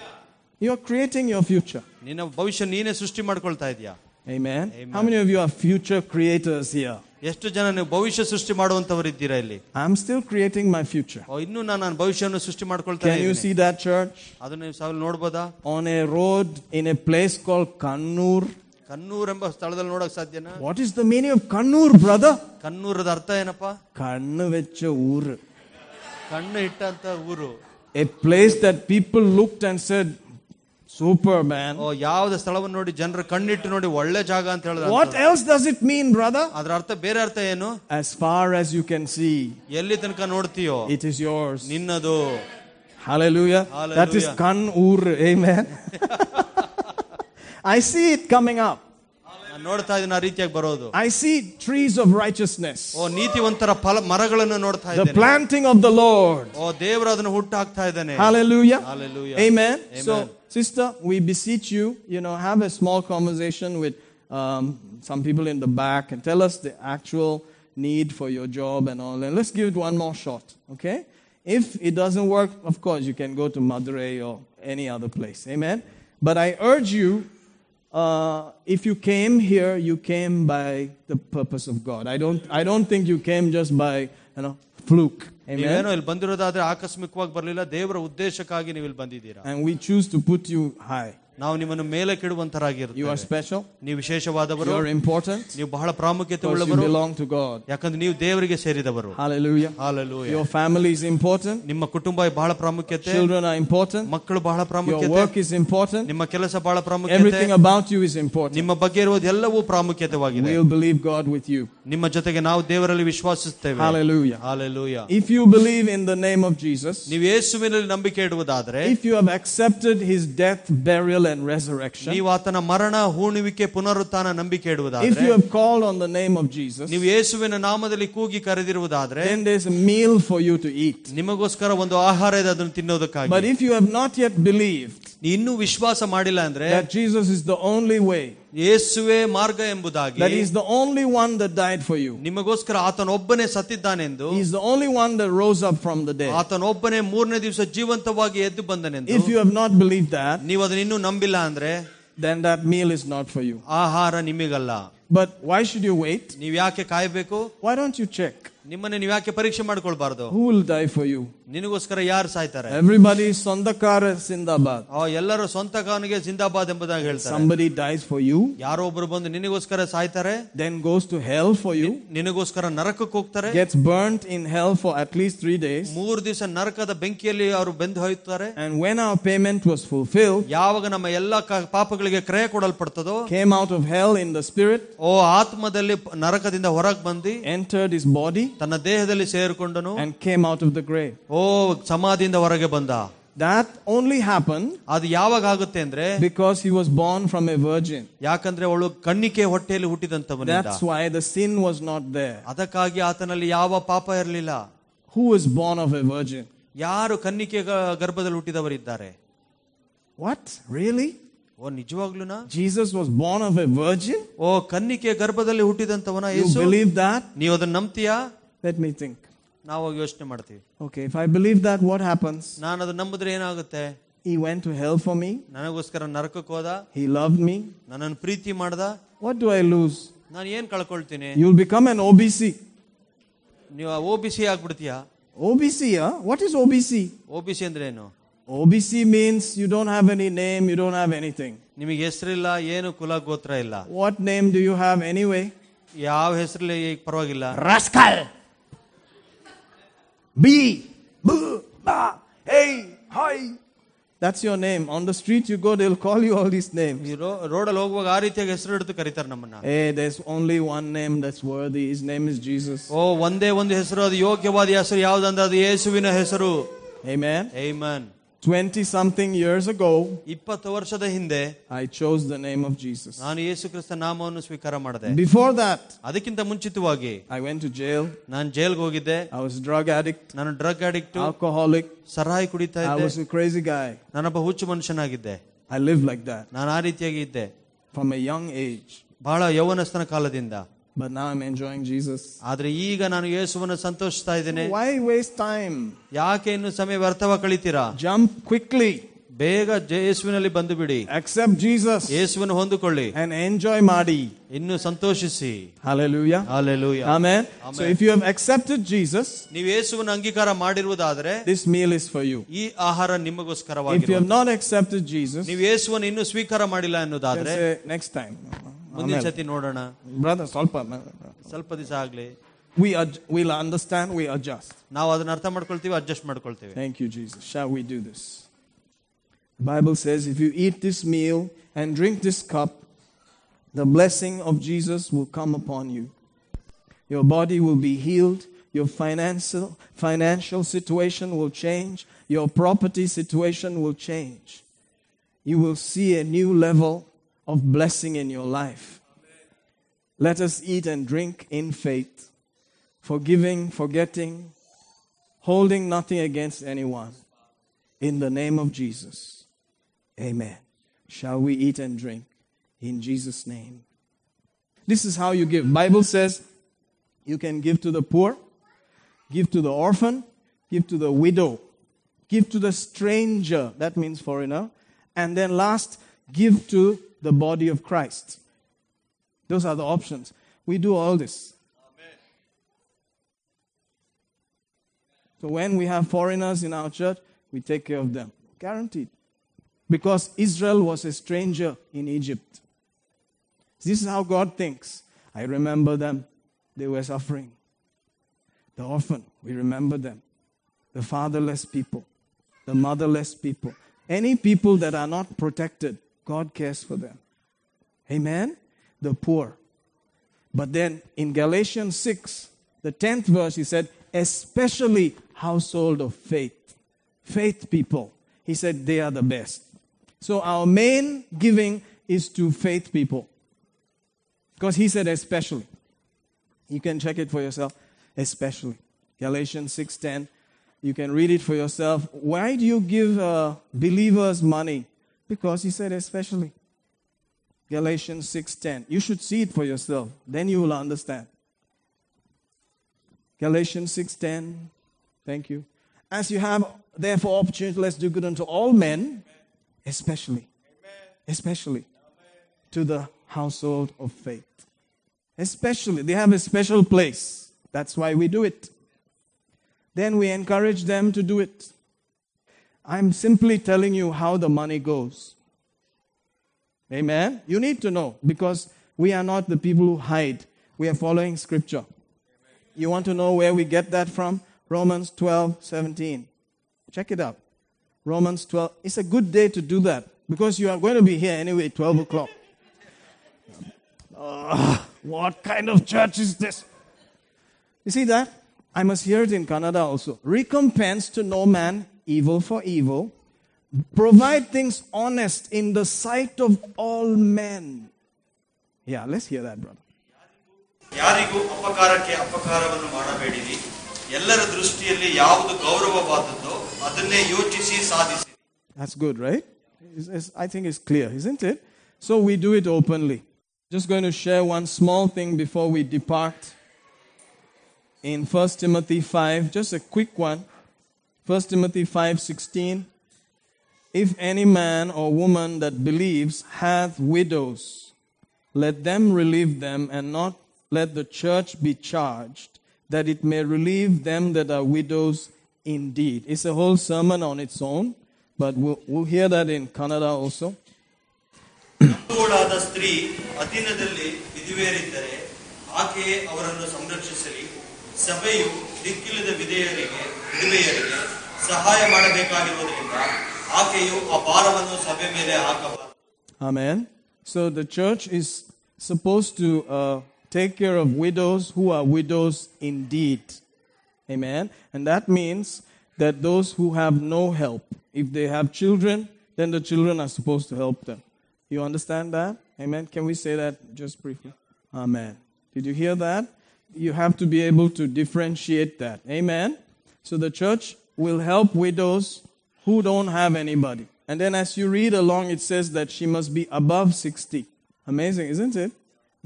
You're creating your future. ನಿನ್ನ ಭವಿಷ್ಯ ನೀನೇ ಸೃಷ್ಟಿ ಮಾಡ್ಕೊಳ್ತಾ ಇದೀಯಾ Amen. Amen. How many of you are future creators here? ಎಷ್ಟು ಜನ ನೀವು ಭವಿಷ್ಯ ಸೃಷ್ಟಿ ಮಾಡುವಂತವರು ಇದ್ದೀರಾ ಇಲ್ಲಿ I'm still creating my future. ಓ, ಇನ್ನೂ ನಾನು ನನ್ನ ಭವಿಷ್ಯವನ್ನು ಸೃಷ್ಟಿ ಮಾಡ್ಕೊಳ್ತಾ Can you ಇದ್ದೀನಿ see that church? ಅದನ್ನ ನೀವು ಸಾವಿರ ನೋಡ್ಬೋದಾ On a road in a place called Kannur. Kannur ಎಂಬ ಸ್ಥಳದಲ್ಲಿ ನೋಡಕ್ ಸಾಧ್ಯನಾ What is the meaning of Kannur, brother? ಕನ್ನೂರದ ಅರ್ಥ ಏನಪ್ಪಾ ಕಣ್ಣು ವೆಚ್ಚ ಊರು. ಕಣ್ಣು ಇಟ್ಟಂತ ಊರು A place that people looked and said, super man. ಓ ಯಾವ್ದು ಸ್ಥಳವನ್ನು ನೋಡಿ ಜನರು ಕಣ್ಣಿಟ್ಟು ನೋಡಿ ಒಳ್ಳೆ ಜಾಗ ಅಂತ ಹೇಳಿದ್ರೆ What else does it mean, brother? ಅದ್ರ ಅರ್ಥ ಬೇರೆ ಅರ್ಥ ಏನು As far as you can see, ಎಲ್ಲಿ ತನಕ ನೋಡ್ತೀಯೋ it is yours. ನಿನ್ನದು Hallelujah. That is Hallelujah. Kan Ur. Amen. I see it coming up. ನಾನ್ ನೋಡ್ತಾ ಇದೀನಿ ಆ ರೀತಿಯಾಗಿ ಬರೋದು I see trees of righteousness. ಓ ನೀತಿವಂತರ ಫಲ ಮರಗಳನ್ನು ನೋಡ್ತಾ The ಇದ್ದೇನೆ planting of the Lord. ಓ ದೇವರು ಅದನ್ನು ಹುಟ್ಟು ಹಾಕ್ತಾ ಇದ್ದಾನೆ Hallelujah. Hallelujah. Amen. Amen. So, sister, we beseech you, you know, have a small conversation with um, some people in the back and tell us the actual need for your job and all. And let's give it one more shot, okay? If it doesn't work, of course, you can go to Madurai or any other place. Amen. But I urge you, uh, if you came here, you came by the purpose of God. I don't, I don't think you came just by, you know, fluke. Amen. ನೀವೇನೋ ಇಲ್ಲಿ ಬಂದಿರೋದಾದ್ರೆ ಆಕಸ್ಮಿಕವಾಗಿ ಬರ್ಲಿಲ್ಲ ದೇವರ ಉದ್ದೇಶಕ್ಕಾಗಿ ನೀವು ಇಲ್ಲಿ ಬಂದಿದ್ದೀರಾ And we choose to put you high. ನಾವು ನಿಮ್ಮನ್ನು ಮೇಲೆ You are ಕೆಡುವಂತರಾಗಿರ್ತೀವಿ special. ನೀವು ವಿಶೇಷವಾದವರು You're important. ನೀವು ಬಹಳ ಪ್ರಾಮುಖ್ಯತೆ Because you ಉಳ್ಳವರು belong to God. ಯಾಕಂದ್ರೆ ನೀವು ದೇವರಿಗೆ ಸೇರಿದವರು Hallelujah. Hallelujah. Your family is important. ನಿಮ್ಮ ಕುಟುಂಬ ಬಹಳ ಪ್ರಾಮುಖ್ಯತೆ Children are important. ಮಕ್ಕಳು ಬಹಳ Your ಪ್ರಾಮುಖ್ಯತೆ work is important. ನಿಮ್ಮ ಕೆಲಸ ಬಹಳ ಪ್ರಾಮುಖ್ಯತೆ Everything about you is important. ನಿಮ್ಮ ಬಗ್ಗೆ ಇರುವುದು ಎಲ್ಲವೂ ಪ್ರಾಮುಖ್ಯತೆವಾಗಿದೆ We'll believe God with you. ನಿಮ್ಮ ಜೊತೆಗೆ ನಾವು ದೇವರಲ್ಲಿ ವಿಶ್ವಾಸಿಸ್ತೇವೆ Hallelujah. Hallelujah If you believe in the name of Jesus, ನೀವು ಯೇಸುವಿನಲ್ಲಿ ನಂಬಿಕೆ ಇಡುವುದಾದ್ರೆ if you have accepted his death, burial, and resurrection, ನೀವು ಆತನ ಮರಣ ಹೂಣುವಿಕೆ ಪುನರುತ್ಥಾನ ನಂಬಿಕೆ if ಇಡುವುದಾದ್ರೆ you have called on the name of Jesus, ನೀವು ಯೇಸುವಿನ ನಾಮದಲ್ಲಿ ಕೂಗಿ ಕರೆದಿರುವುದಾದ್ರೆ then there's a meal for you to eat. ನಿಮಗೋಸ್ಕರ ಒಂದು ಆಹಾರ ಇದೆ ಅದನ್ನು ತಿನ್ನೋದಕ್ಕಾಗಿ But if you have not yet believed ನೀ ಇನ್ನೂ ವಿಶ್ವಾಸ ಮಾಡಿಲ್ಲ ಅಂದ್ರೆ that Jesus is the only way, ಯೇಸುವೆ ಮಾರ್ಗ ಎಂಬುದಾಗಿ that he's the only one that died for you, ನಿಮಗೋಸ್ಕರ ಆತನೊಬ್ಬನೇ ಸತ್ತಿದ್ದಾನೆಂದು He's the only one that rose up from the dead. ಆತನೊಬ್ಬನೇ ಮೂರನೇ ದಿವಸ ಜೀವಂತವಾಗಿ ಎದ್ದು ಬಂದನೆಂದು If you have not believed that, ನೀವು ಅದನ್ನ ಇನ್ನೂ ನಂಬಿಲ್ಲ ಅಂದ್ರೆ then that meal is not for you. ಆಹಾರ ನಿಮಗಲ್ಲ But why should you wait? ನೀವ್ ಯಾಕೆ ಕಾಯ್ಬೇಕು Why don't you check? ನಿಮ್ಮನ್ನ ನೀವ್ ಯಾಕೆ ಪರೀಕ್ಷೆ ಮಾಡ್ಕೊಳ್ಬಾರ್ದು Who will die for you? ನಿನಗೋಸ್ಕರ ಯಾರು ಸಾಯ್ತಾರೆ Everybody is Sondakara Sindabad. ಆ, ಎಲ್ಲರೂ ಸ್ವಂತ ಕಾನಿಗೆ ಜಿಂದಾಬಾದ್ ಎಂಬುದಾಗಿ ಹೇಳ್ತಾರೆ Somebody dies for you, ಯಾರೋ ಒಬ್ರು ಬಂದು ನಿನಗೋಸ್ಕರ ಸಾಯ್ತಾರೆ then goes to hell for you, ನಿನಗೋಸ್ಕರ ನರಕಕ್ಕೆ ಹೋಗ್ತಾರೆ gets burnt in hell for at least three days. ಮೂರು ದಿವಸ ನರಕದ ಬೆಂಕಿಯಲ್ಲಿ ಅವರು ಬೆಂದು ಹೋಯ್ತಾರೆ And when our payment was fulfilled, ಯಾವಾಗ ನಮ್ಮ ಎಲ್ಲಾ ಕ- ಪಾಪಗಳಿಗೆ ಕ್ರಯ ಕೊಡಲ್ಪಡ್ತದೋ came out of hell in the spirit, ಓ ಆತ್ಮದಲ್ಲಿ ಪ- ನರಕದಿಂದ ಹೊರಗೆ ಬಂದು entered his body, ತನ್ನ ದೇಹದಲ್ಲಿ ಸೇರಿಕೊಂಡನು and came out of the grave. ಓ ಸಮಾಧಿಯಿಂದ ಹೊರಗೆ ಬಂದ That only happened ಅದು ಯಾವಾಗ ಆಗುತ್ತೆ ಅಂದ್ರೆ because he was born from a virgin. ಯಾಕಂದ್ರೆ ಅವಳು ಕಣ್ಣಿಕೆ ಹೊಟ್ಟೆಯಲ್ಲಿ ಹುಟ್ಟಿದಂತವನಿಂದ That's why the sin was not there. ಅದಕ್ಕಾಗಿ ಆತನಲ್ಲಿ ಯಾವ ಪಾಪ ಇರಲಿಲ್ಲ Who is born of a virgin? ಯಾರು ಕನ್ನಿಕೆ ಗ- ಗರ್ಭದಲ್ಲಿ ಹುಟ್ಟಿದವರಿದ್ದಾರೆ What? Really? O ನಿಜವಾಗ್ಲೂನಾ Jesus was born of a virgin? ಓ ಕನ್ನಿಕೆ ಗರ್ಭದಲ್ಲಿ ಹುಟ್ಟಿದಂತವನ You ಯೇಸು believe that? ನೀವು ಅದನ್ನ ನಂಬ್ತೀಯಾ Let me think. ನಾವು ಯೋಚನೆ ಮಾಡ್ತೀವಿ Okay, if I believe that, what happens? ನಾನು ಅದನ್ನ ನಂಬಿದ್ರೆ ಏನಾಗುತ್ತೆ He went to hell for me. ನನಗೋಸ್ಕರ ನರಕಕ್ಕೆ ಹೋದ He loved me. ನನ್ನನ್ನು ಪ್ರೀತಿ ಮಾಡ್ದ What do I lose? ನಾನು ಏನ್ ಕಳ್ಕೊಳ್ತೀನಿ You'll become an OBC. ನೀವು O B C ಆಗ್ಬಿಡ್ತೀಯಾ OBC, huh? What is OBC? O B C ಅಂದ್ರೆ ಏನು OBC means you don't have any name, you don't have anything. ನಿಮಗೆ ಹೆಸರಿಲ್ಲ ಏನು ಕುಲ ಗೋತ್ರ ಇಲ್ಲ What name do you have anyway? ಯಾವ ಹೆಸರಲ್ಲಿ ಪರವಾಗಿಲ್ಲ Rascal! B! B! Ba! Hey! Hi! That's your name. On the street you go, they'll call you all these names. ಈ ರೋ- ರೋಡಲ್ಲಿ ಹೋಗುವಾಗ ಆ ರೀತಿಯಾಗಿ ಹೆಸರು ಹಿಡಿದು ಕರೀತಾರೆ ನಮ್ಮನ್ನ Hey, there's only one name that's worthy. His name is Jesus. ಓ ಒಂದೇ ಒಂದು ಹೆಸರು ಅದು ಯೋಗ್ಯವಾದ ಹೆಸರು ಯಾವ್ದಂದ್ರೆ ಅದು ಯೇಸುವಿನ ಹೆಸರು Amen. ಏಮನ್ 20 something years ago, ಇಪ್ಪತ್ತು ವರ್ಷದ ಹಿಂದೆ I chose the name of Jesus. ನಾನು ಯೇಸು ಕ್ರಿಸ್ತ ನಾಮವನ್ನು ಸ್ವೀಕಾರ ಮಾಡಿದೆ Before that, ಅದಕ್ಕಿಂತ ಮುಂಚಿತವಾಗಿ I went to jail. ನಾನು ಜೈಲ್ಗೆ ಹೋಗಿದ್ದೆ I was a drug addict, ನಾನು ಡ್ರಗ್ ಅಡಿಕ್ಟ್ alcoholic. ಸರಾಯಿ ಕುಡಿತಾ I ಇದ್ದೆ was a crazy guy. ನಾನೊಬ್ಬ ಹುಚ್ಚು ಮನುಷ್ಯನಾಗಿದ್ದೆ I lived like that ನಾನು ಆ ರೀತಿಯಾಗಿ ಇದ್ದೆ from a young age. ಬಹಳ ಯೌವನಸ್ಥನ ಕಾಲದಿಂದ But now I'm enjoying Jesus. ಆದ್ರೆ ಈಗ ನಾನು ಯೇಸುವನ್ನು ಸಂತೋಷಿಸ್ತಾ ಇದ್ದೇನೆ Why waste time? ಯಾಕೆ ಇನ್ನು ಸಮಯ ವ್ಯರ್ಥವ ಕಳಿತೀರಾ Jump quickly. ಬೇಗ ಜ- ಯೇಸುವಿನಲ್ಲಿ ಬಂದು ಬಿಡಿ Accept Jesus ಯೇಸುವನ್ನು ಹೊಂದಿಕೊಳ್ಳಿ and enjoy Madi. ಇನ್ನು ಸಂತೋಷಿಸಿ Hallelujah. Hallelujah. Amen. Amen. So if you have accepted Jesus, ನೀವು ಯೇಸುವನ್ನು ಅಂಗೀಕಾರ ಮಾಡಿರುವುದಾದ್ರೆ this meal is for you. ಈ ಆಹಾರ If you ನಿಮಗೋಸ್ಕರವಾಗಿ have not accepted Jesus, ನೀವು ಯೇಸುವನ್ನು ಇನ್ನೂ ಸ್ವೀಕಾರ ಮಾಡಿಲ್ಲ then ಅನ್ನೋದಾದ್ರೆ say next time. ಮುಂದಿನ Amen. ಸತಿ ನೋಡೋಣ Brother, ಸ್ವಲ್ಪ ಸ್ವಲ್ಪ ದಿವಸ ಆಗ್ಲಿ we ad- we'll understand, we adjust. ನಾವು ಅದನ್ನ ಅರ್ಥ ಮಾಡ್ಕೊಳ್ತೀವಿ ಅಡ್ಜಸ್ಟ್ ಮಾಡ್ಕೊಳ್ತೀವಿ Thank you, Jesus. Shall we do this? The Bible says if you eat this meal and drink this cup, the blessing of Jesus will come upon you. Your body will be healed. Your financial, financial situation will change. Your property situation will change. You will see a new level of blessing in your life. Let us eat and drink in faith, forgiving, forgetting, holding nothing against anyone. In the name of Jesus. Amen. Shall we eat and drink in Jesus' name? This is how you give. Bible says you can give to the poor, give to the orphan, give to the widow, give to the stranger, that means foreigner, and then last, give to the body of Christ. Those are the options. We do all this. So when we have foreigners in our church, we take care of them. Guaranteed. Because Israel was a stranger in Egypt. This is how God thinks. I remember them. They were suffering. The orphan, we remember them. The fatherless people, the motherless people. Any people that are not protected, God cares for them. Amen? The poor. But then in Galatians 6, the 10th verse, he said, especially household of faith. Faith people. He said they are the best. So our main giving is to faith people. Because he said especially. You can check it for yourself. Especially. Galatians 6:10. You can read it for yourself. Why do you give uh, believers money? Because he said especially. Galatians 6:10. You should see it for yourself. Then you will understand. Galatians 6:10. Thank you. As you have therefore opportunity, let's do good unto all men, especially. Especially to the household of faith. Especially, they have a special place. That's why we do it. Then we encourage them to do it. I'm simply telling you how the money goes. Amen. You need to know because we are not the people who hide. We are following scripture. You want to know where we get that from? Romans 12, 17. Check it out. Romans 12. It's a good day to do that because you are going to be here anyway, 12 o'clock. Ah, what kind of church is this? You see that? I must hear it in Canada also. Recompense to no man evil for evil. Provide things honest in the sight of all men. Yeah, let's hear that, brother. ಯಾರಿಗೂ ಅಪಕಾರಕ್ಕೆ ಅಪಕಾರವನ್ನು ಮಾಡಬೇಡಿರಿ ಎಲ್ಲರ ದೃಷ್ಟಿಯಲ್ಲಿ ಯಾವುದು ಗೌರವವಾದದ್ದೋ ಅದನ್ನೇ ಯೋಚಿಸಿ ಸಾಧಿಸಿ That's good, right? It's- it's- I think it's clear, isn't it? So we do it openly. Just going to share one small thing before we depart. In 1 Timothy 5, just a quick one. 1 Timothy 5:16. If any man or woman that believes hath widows, let them relieve them, and not let the church be charged, that it may relieve them that are widows indeed. It's a whole sermon on its own, but we'll, we'll hear that in Kannada also. ಮಕ್ಕಳಾದ ಸ್ತ್ರೀ ಅಧೀನದಲ್ಲಿ ವಿಧವೆಯರಿದ್ದರೆ ಆಕೆಯೇ ಅವರನ್ನು ಸಂರಕ್ಷಿಸಲಿ ಸಭೆಯು ದಿಕ್ಕಿಲ್ಲದ ವಿಧೇಯರಿಗೆ ವಿಧವೆಯರಿಗೆ ಸಹಾಯ ಮಾಡಬೇಕಾಗಿರುವುದರಿಂದ ಆಕೆಯು ಆ ಭಾರವನ್ನು ಸಭೆ ಮೇಲೆ ಹಾಕಬಾರದು Amen. So the church is supposed to uh, take care of widows who are widows indeed. Amen. And that means that those who have no help, if they have children, then the children are supposed to help them. You understand that? Amen. Can we say that just briefly? Amen. Did you hear that? You have to be able to differentiate that. Amen. So the church will help widows who don't have anybody. And then as you read along, it says that she must be above 60. Amazing, isn't it?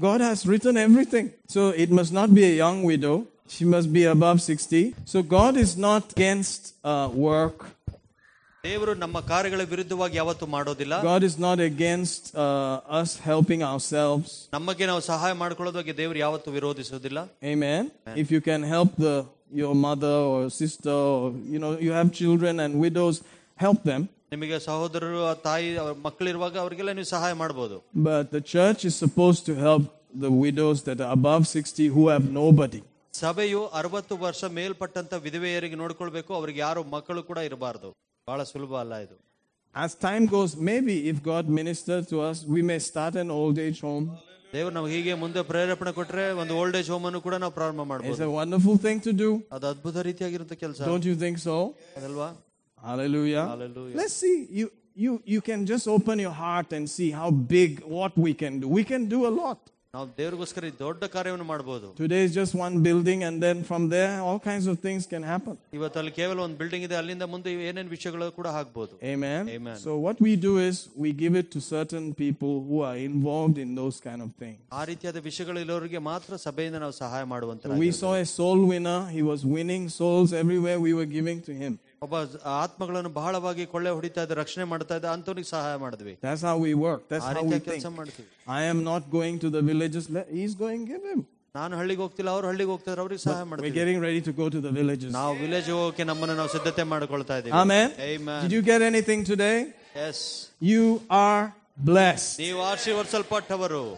God has written everything. So it must not be a young widow. She must be above 60. So God is not against uh, work. ದೇವರು ನಮ್ಮ ಕಾರ್ಯಗಳ ವಿರುದ್ಧವಾಗಿ ಯಾವತ್ತು ಮಾಡೋದಿಲ್ಲ God is not against uh, us helping ourselves. ನಮಗೆ ನಾವು ಸಹಾಯ ಮಾಡ್ಕೊಳ್ಳೋದಕ್ಕೆ ದೇವರು ಯಾವತ್ತು ವಿರೋಧಿಸೋದಿಲ್ಲ Amen. If you can help the, your mother or sister, or, you know, you have children and widows, help them. ನಿಮಗೆ ಸಹೋದರರು ಆ ತಾಯಿ ಅವ್ರ ಮಕ್ಕಳಿರುವಾಗ ಅವರಿಗೆಲ್ಲ ನೀವು ಸಹಾಯ ಮಾಡ್ಬೋದು But the church is supposed to help the widows that are above 60 who have nobody. ಸಭೆಯು ಅರವತ್ತು ವರ್ಷ ಮೇಲ್ಪಟ್ಟಂತ ವಿಧವೆಯರಿಗೆ ನೋಡ್ಕೊಳ್ಬೇಕು ಅವ್ರಿಗೆ ಯಾರು ಮಕ್ಕಳು ಕೂಡ ಇರಬಾರ್ದು ಬಹಳ ಸುಲಭ ಅಲ್ಲ ಇದು As time goes, maybe if God ministers to us, we may start an old age home. ದೇವ್ರು ನಾವು ಹೀಗೆ ಮುಂದೆ ಪ್ರೇರೇಪಣೆ ಕೊಟ್ರೆ ಒಂದು ಓಲ್ಡ್ ಏಜ್ ಹೋಮ್ ಅನ್ನು ಕೂಡ ನಾವು ಪ್ರಾರಂಭ It's ಮಾಡಬಹುದು a wonderful thing to do. ಅದು ಅದ್ಭುತ ರೀತಿಯಾಗಿರುತ್ತೆ ಕೆಲಸ Don't you think so? ಅದಲ್ವಾ Hallelujah. Hallelujah. Let's see. You, you, you can just open your heart and see how big, what we can do. We can do a lot. ನಾವು ದೇವ್ರಿಗೋಸ್ಕರ ಈ ದೊಡ್ಡ ಕಾರ್ಯವನ್ನು ಮಾಡಬಹುದು Today is just one building, and then from there, all kinds of things can happen. ಇವತ್ತು ಅಲ್ಲಿ ಕೇವಲ ಒಂದು building ಇದೆ ಅಲ್ಲಿಂದ ಮುಂದೆ ಏನೇನು ವಿಷಯಗಳು ಕೂಡ ಆಗ್ಬೋದು Amen. Amen. So, what we do is we give it to certain people who are involved in those kind of things. ಆ ರೀತಿಯಾದ ವಿಷಯಗಳು ಇರೋರಿಗೆ ಮಾತ್ರ ಸಭೆಯಿಂದ ನಾವು ಸಹಾಯ ಮಾಡುವಂತ We saw a soul winner. He was winning souls everywhere we were giving to him. ಒಬ್ಬ ಆತ್ಮಗಳನ್ನು ಬಹಳವಾಗಿ ಕೊಳ್ಳೆ ಹೊಡಿತಾ ಇದ್ದ ರಕ್ಷಣೆ ಮಾಡ್ತಾ ಇದ್ದ ಅಂತವನಿಗೆ ಸಹಾಯ ಮಾಡಿದ್ವಿ That's how we work. That's ಆ how we ರೀತಿಯ ಕೆಲಸ think. ಮಾಡ್ತೀವಿ I am not going to the villages. Let- He's going, give him. ನಾನು ಹಳ್ಳಿಗೆ ಹೋಗ್ತಿಲ್ಲ ಅವ್ರು ಹಳ್ಳಿಗೆ ಹೋಗ್ತಾರೆ ಅವ್ರಿಗೆ ಸಹಾಯ We're ಮಾಡ್ತೀವಿ getting ready to go to the villages. ನಾವು ವಿಲೇಜ್ ಹೋಗೋಕೆ ನಮ್ಮನ್ನು ನಾವು ಸಿದ್ಧತೆ ಮಾಡ್ಕೊಳ್ತಾ ಇದ್ದೀವಿ Amen. Amen. Did you get anything today? Yes You are blessed. ನೀವು ಆಶೀರ್ವದಿಸಲ್ಪಟ್ಟವರು